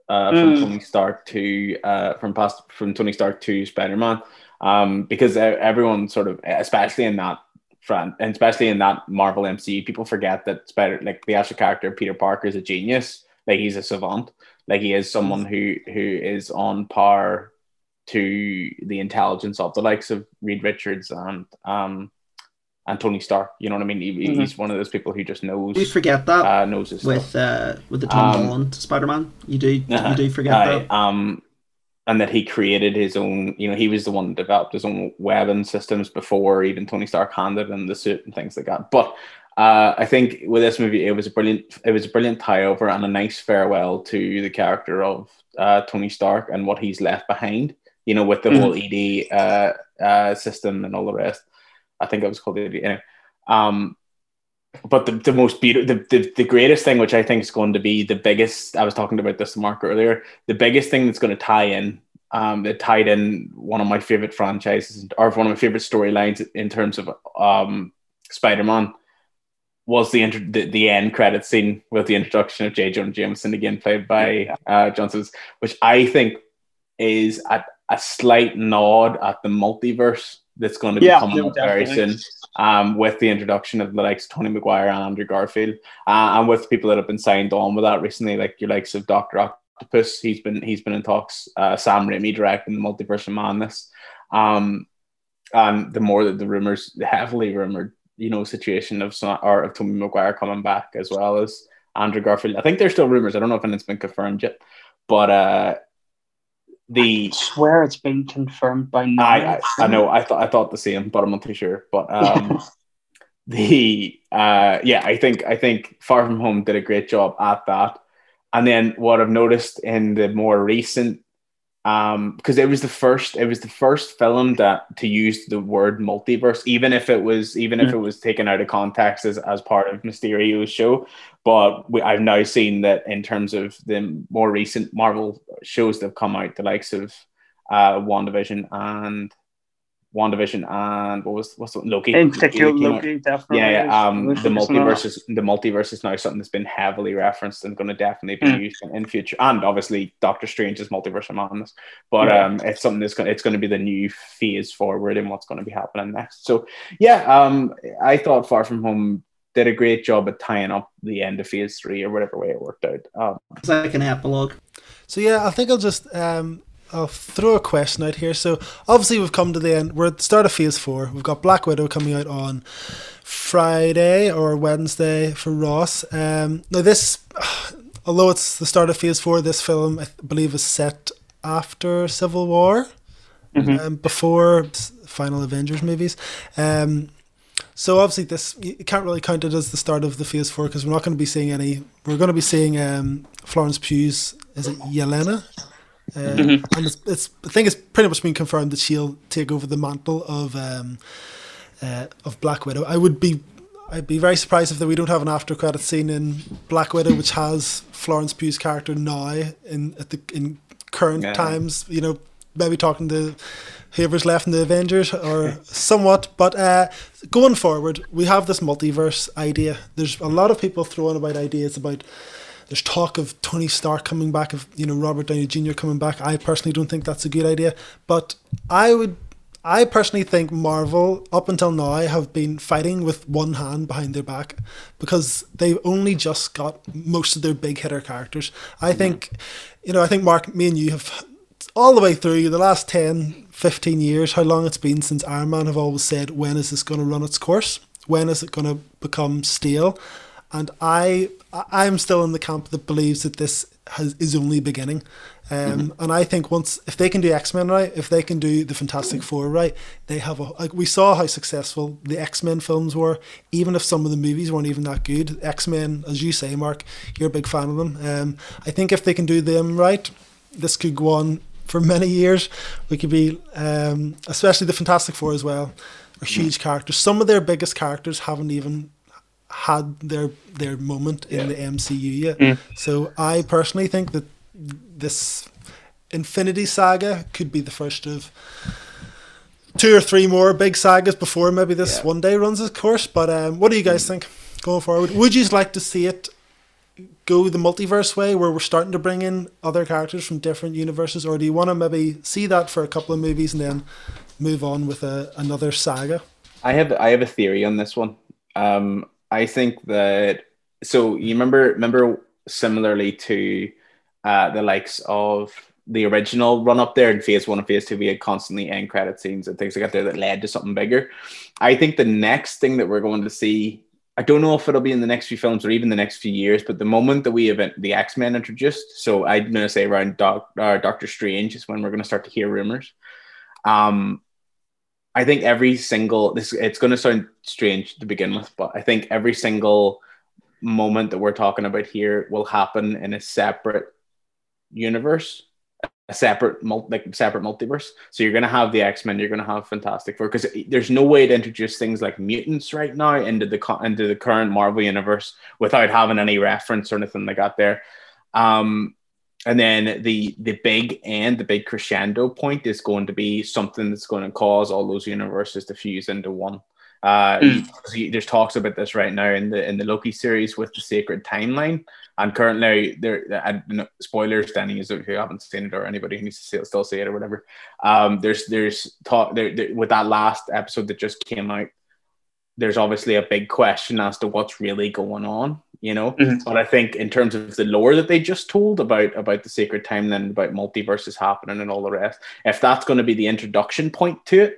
uh, from mm. Tony Stark to uh, from past from Tony Stark to Spider Man, um, because everyone sort of, especially in that front, and especially in that Marvel MCU, people forget that Spider like the actual character Peter Parker is a genius, like he's a savant, like he is someone who who is on par to the intelligence of the likes of Reed Richards and um and Tony Stark. You know what I mean? He, mm-hmm. He's one of those people who just knows. You forget that uh, knows his with stuff. uh, with the Tom um, Holland Spider Man. You do uh, you do forget that. Um, and that he created his own. You know, he was the one that developed his own weapon systems before even Tony Stark handed him the suit and things like that. But uh, I think with this movie, it was a brilliant, it was a brilliant tie over and a nice farewell to the character of uh, Tony Stark and what he's left behind. You know, with the mm. whole ED uh, uh, system and all the rest. I think it was called the anyway. Um, but the, the most beautiful, the, the, the greatest thing, which I think is going to be the biggest, I was talking about this to Mark earlier, the biggest thing that's going to tie in, um, that tied in one of my favorite franchises or one of my favorite storylines in terms of um, Spider Man was the, inter- the, the end credit scene with the introduction of J. Jonah Jameson again, played by uh, Johnson's, which I think is a, a slight nod at the multiverse that's going to be Yeah, coming no, up very definitely. soon um, with the introduction of the likes of Tobey Maguire and Andrew Garfield, uh, and with people that have been signed on with that recently, like your likes of Doctor Octopus. He's been he's been in talks. Uh, Sam Raimi directing the Multiverse of Madness. Um, and the more that the rumors, the heavily rumored, you know, situation of some, or of Tobey Maguire coming back as well as Andrew Garfield. I think there's still rumors. I don't know if anything's been confirmed yet, but uh, the I swear it's been confirmed by now. I, I, I know I thought I thought the same, but I'm not too sure. But [laughs] um, the uh, yeah, I think I think Far From Home did a great job at that. And then what I've noticed in the more recent, um, because it was the first, it was the first film that to use the word multiverse, even if it was even if it was taken out of context as, as part of Mysterio's show. But we, I've now seen that in terms of the more recent Marvel shows that have come out, the likes of uh, WandaVision and WandaVision and what was what's the, Loki? In particular, came out. Loki definitely. Yeah, yeah. Um, is the focusing on that. multiverse is the multiverse is now something that's been heavily referenced and going to definitely be Mm. used in, in future. And obviously, Doctor Strange is multiverse of madness, but Yeah. um, it's something that's going it's going to be the new phase forward in what's going to be happening next. So yeah, um, I thought Far From Home did a great job at tying up the end of Phase Three or whatever way it worked out. Um, It's like an epilogue. So yeah, I think I'll just um, I'll throw a question out here. So obviously we've come to the end. We're at the start of Phase Four. We've got Black Widow coming out on Friday or Wednesday for Ross. Um, now this, [sighs] although it's the start of Phase Four, this film I believe is set after Civil War, Mhm. um, before final Avengers movies. Um, so obviously this you can't really count it as the start of the Phase Four because we're not going to be seeing any. We're going to be seeing um, Florence Pugh's is it Yelena? Uh, Mhm. And it's, it's I think it's pretty much been confirmed that she'll take over the mantle of um, uh, of Black Widow. I would be I'd be very surprised if we don't have an after credit scene in Black Widow, which has Florence Pugh's character now in at the in current Yeah. times. You know, maybe talking to whoever's left in the Avengers or somewhat. But uh, going forward, we have this multiverse idea. There's a lot of people throwing about ideas about. There's talk of Tony Stark coming back, of you know Robert Downey Jr. coming back. I personally don't think that's a good idea, but I would. I personally think Marvel, up until now, have been fighting with one hand behind their back because they've only just got most of their big hitter characters. I think, you know, I think Mark, me and you have all the way through the last 10, 15 years, how long it's been since Iron Man have always said, when is this going to run its course? When is it going to become stale? And I, I- I'm still in the camp that believes that this has, is only beginning. Um, And I think once, if they can do X Men right, if they can do the Fantastic Four right, they have a, like, we saw how successful the X Men films were, even if some of the movies weren't even that good. X Men, as you say, Mark, you're a big fan of them. Um, I think if they can do them right, this could go on for many years. We could be, um, especially the Fantastic Four as well, are huge characters. Some of their biggest characters haven't even had their their moment in the MCU yet. Mm. So I personally think that this Infinity Saga could be the first of two or three more big sagas before maybe this Yeah. one day runs its course. But um, what do you guys think going forward? Would you like to see it go the multiverse way, where we're starting to bring in other characters from different universes, or do you want to maybe see that for a couple of movies and then move on with a, another saga? I have I have a theory on this one. Um, I think that so you remember remember similarly to uh, the likes of the original run up there in phase one and phase two, we had constantly end credit scenes and things like that that led to something bigger. I think the next thing that we're going to see, I don't know if it'll be in the next few films or even the next few years, but the moment that we have the X Men introduced, so I'm going to say around Doc, uh, Doctor Strange is when we're going to start to hear rumors. Um, I think every single this it's going to sound strange to begin with, but I think every single moment that we're talking about here will happen in a separate universe a separate multi, like separate multiverse. So you're gonna have the X Men, you're gonna have Fantastic Four, because there's no way to introduce things like mutants right now into the into the current Marvel universe without having any reference or anything like that there. Um, and then the the big and the big crescendo point is going to be something that's going to cause all those universes to fuse into one. Uh, mm. There's talks about this right now in the in the Loki series with the Sacred Timeline, and currently there. spoilers, Danny, is if you haven't seen it or anybody who needs to see it, still see it or whatever. Um, there's there's talk there, there with that last episode that just came out. There's obviously a big question as to what's really going on, you know. Mm-hmm. But I think in terms of the lore that they just told about about the sacred timeline, about multiverses happening and all the rest, if that's going to be the introduction point to it,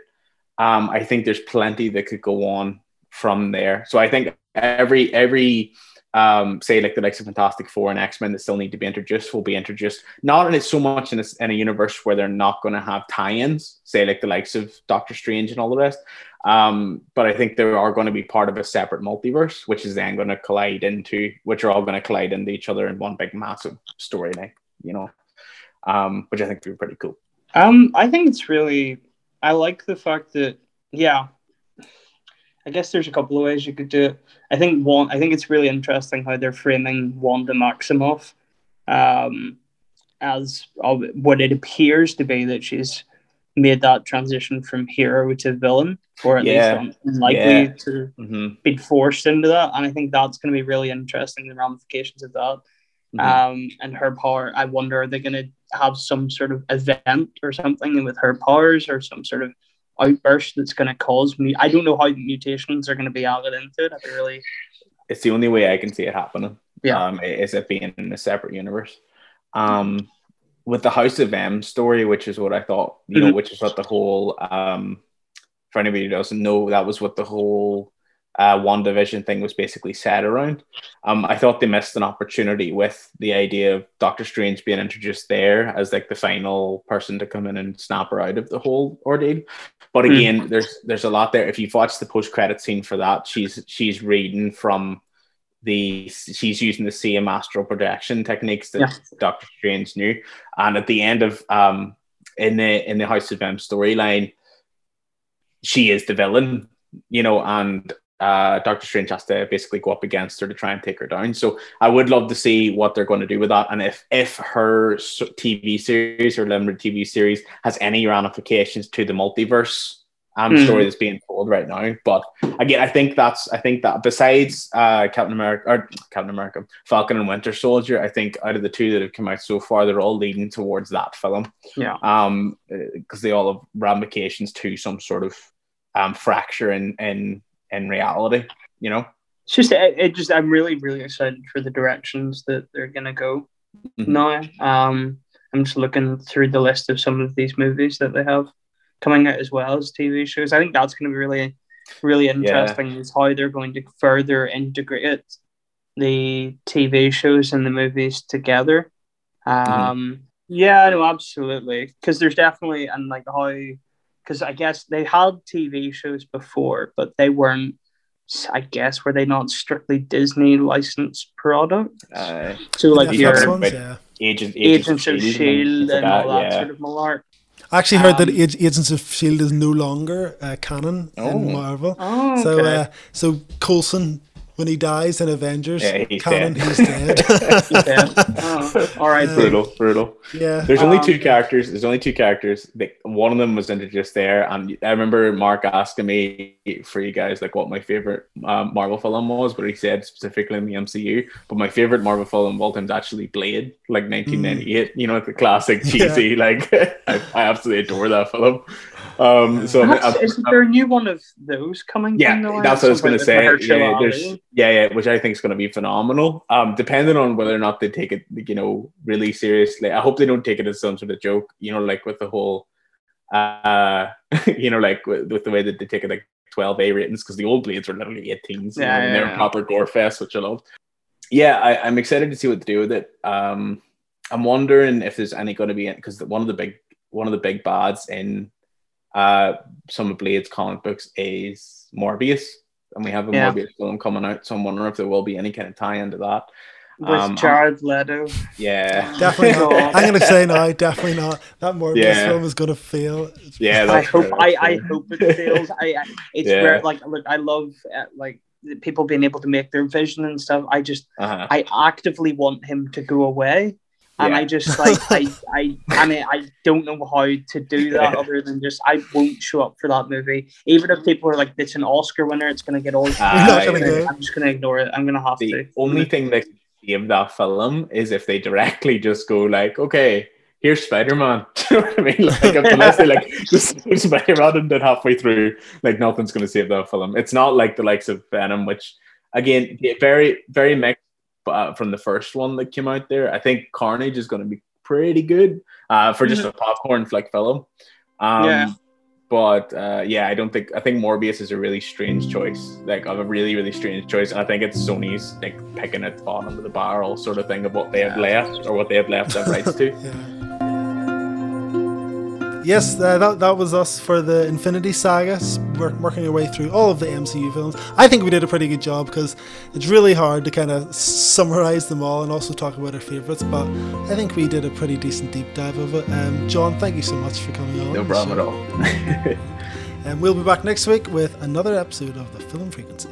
um, I think there's plenty that could go on from there. So I think every every um, say like the likes of Fantastic Four and X Men that still need to be introduced will be introduced. Not in it so much in a, in a universe where they're not going to have tie-ins, say like the likes of Doctor Strange and all the rest. Um, but I think they are going to be part of a separate multiverse, which is then going to collide into, which are all going to collide into each other in one big massive storyline. You know, um, which I think would be pretty cool. Um, I think it's really I like the fact that yeah, I guess there's a couple of ways you could do it. I think one, I think it's really interesting how they're framing Wanda Maximoff um, as uh, what it appears to be that she's made that transition from hero to villain, or at yeah. least unlikely yeah. to mm-hmm. be forced into that. And I think that's going to be really interesting, the ramifications of that. Mm-hmm. Um, and her power, I wonder, are they going to have some sort of event or something with her powers or some sort of outburst that's going to cause me. I don't know how mutations are going to be added into it. I really. It's the only way I can see it happening. Yeah. Um, is it being in a separate universe? Um, with the House of M story, which is what I thought, you mm-hmm. know, which is what the whole um, for anybody who doesn't know, that was what the whole uh, division thing was basically set around. Um, I thought they missed an opportunity with the idea of Doctor Strange being introduced there as like the final person to come in and snap her out of the whole ordeal. But hmm. again, mm. there's there's a lot there. If you've watched the post credit scene for that, she's she's reading from the she's using the same astral projection techniques that yeah. Doctor Strange knew. And at the end of um in the in the House of M storyline, she is the villain, you know, and uh, Doctor Strange has to basically go up against her to try and take her down. So I would love to see what they're going to do with that, and if if her TV series or limited TV series has any ramifications to the multiverse um, mm. story that's being told right now. But again, I think that's I think that besides uh, Captain America or Captain America, Falcon and Winter Soldier, I think out of the two that have come out so far, they're all leading towards that film. Yeah. Um, because they all have ramifications to some sort of um fracture in in in reality, you know? It's just, it, it just, I'm really, really excited for the directions that they're going to go mm-hmm. now. Um, I'm just looking through the list of some of these movies that they have coming out as well as TV shows. I think that's going to be really, really interesting yeah. is how they're going to further integrate the TV shows and the movies together. Mm-hmm. Um, mm-hmm. Yeah, no, absolutely. Because there's definitely, and like how because I guess they had TV shows before, but they weren't. I guess were they not strictly Disney licensed products? Uh, so like your ones, yeah. Agent, Agents, Agents of Shield and, and all that yeah. sort of malark. I actually heard um, that Agents of Shield is no longer uh, canon oh. in Marvel. Oh, okay. So, uh, so Coulson when he dies in Avengers yeah, he's canon, dead. he's dead. [laughs] he's dead. Oh, all right, brutal, brutal. Yeah. There's only um, two characters. There's only two characters. One of them was introduced there, and I remember Mark asking me for you guys like what my favorite um, Marvel film was, but he said specifically in the MCU. But my favorite Marvel film of all time is actually Blade, like 1998. Mm. You know, the classic cheesy. [laughs] Yeah. Like [laughs] I, I absolutely adore that film. Um, so I'm, I'm, is there a new one of those coming? Yeah, that's what I was going to say. Yeah, there's, yeah, yeah, which I think is going to be phenomenal. Um, depending on whether or not they take it, you know, really seriously. I hope they don't take it as some sort of joke. You know, like with the whole, uh, [laughs] you know, like with, with the way that they take it like 12 A ratings because the old blades were literally 18s. Yeah, yeah, and they're yeah. proper gore fest, which I love. Yeah, I, I'm excited to see what they do with it. Um, I'm wondering if there's any going to be because one of the big one of the big bads in uh, some of Blade's comic books is Morbius, and we have a yeah. Morbius film coming out. So I'm wondering if there will be any kind of tie into that. with Um, Jared Leto. Yeah, [laughs] Definitely not. [laughs] I'm going to say no, definitely not. That Morbius Yeah. film is going to fail. [laughs] yeah. I that's hope I, I hope it fails. I, I it's Yeah. where like look I love uh, like the people being able to make their vision and stuff. I just Uh-huh. I actively want him to go away. And Yeah. I just [laughs] like I, I I mean I don't know how to do that other than just I won't show up for that movie. Even if people are like it's an Oscar winner, it's gonna get all ah, not gonna yeah. I'm just gonna ignore it. I'm gonna have to the to. only thing that could save that film is if they directly just go like, okay, here's Spider-Man. [laughs] You know what I mean? Like unless they like [laughs] just throw Spider-Man and then halfway through, like nothing's gonna save that film. It's not like the likes of Venom, which again, yeah, very, very mixed uh, from the first one that came out there. I think Carnage is gonna be pretty good uh, for just a popcorn flick fellow. Um, Yeah. But uh, yeah, I don't think I think Morbius is a really strange choice, like of a really really strange choice, and I think it's Sony's like picking at the bottom of the barrel sort of thing of what they have left or what they have left them rights to. [laughs] Yeah. Yes, uh, that, that was us for the Infinity Saga, wor- working our way through all of the MCU films. I think we did a pretty good job because it's really hard to kind of summarize them all and also talk about our favorites, but I think we did a pretty decent deep dive of it. Um, John, thank you so much for coming on. No problem at all. [laughs] And we'll be back next week with another episode of the Film Frequency.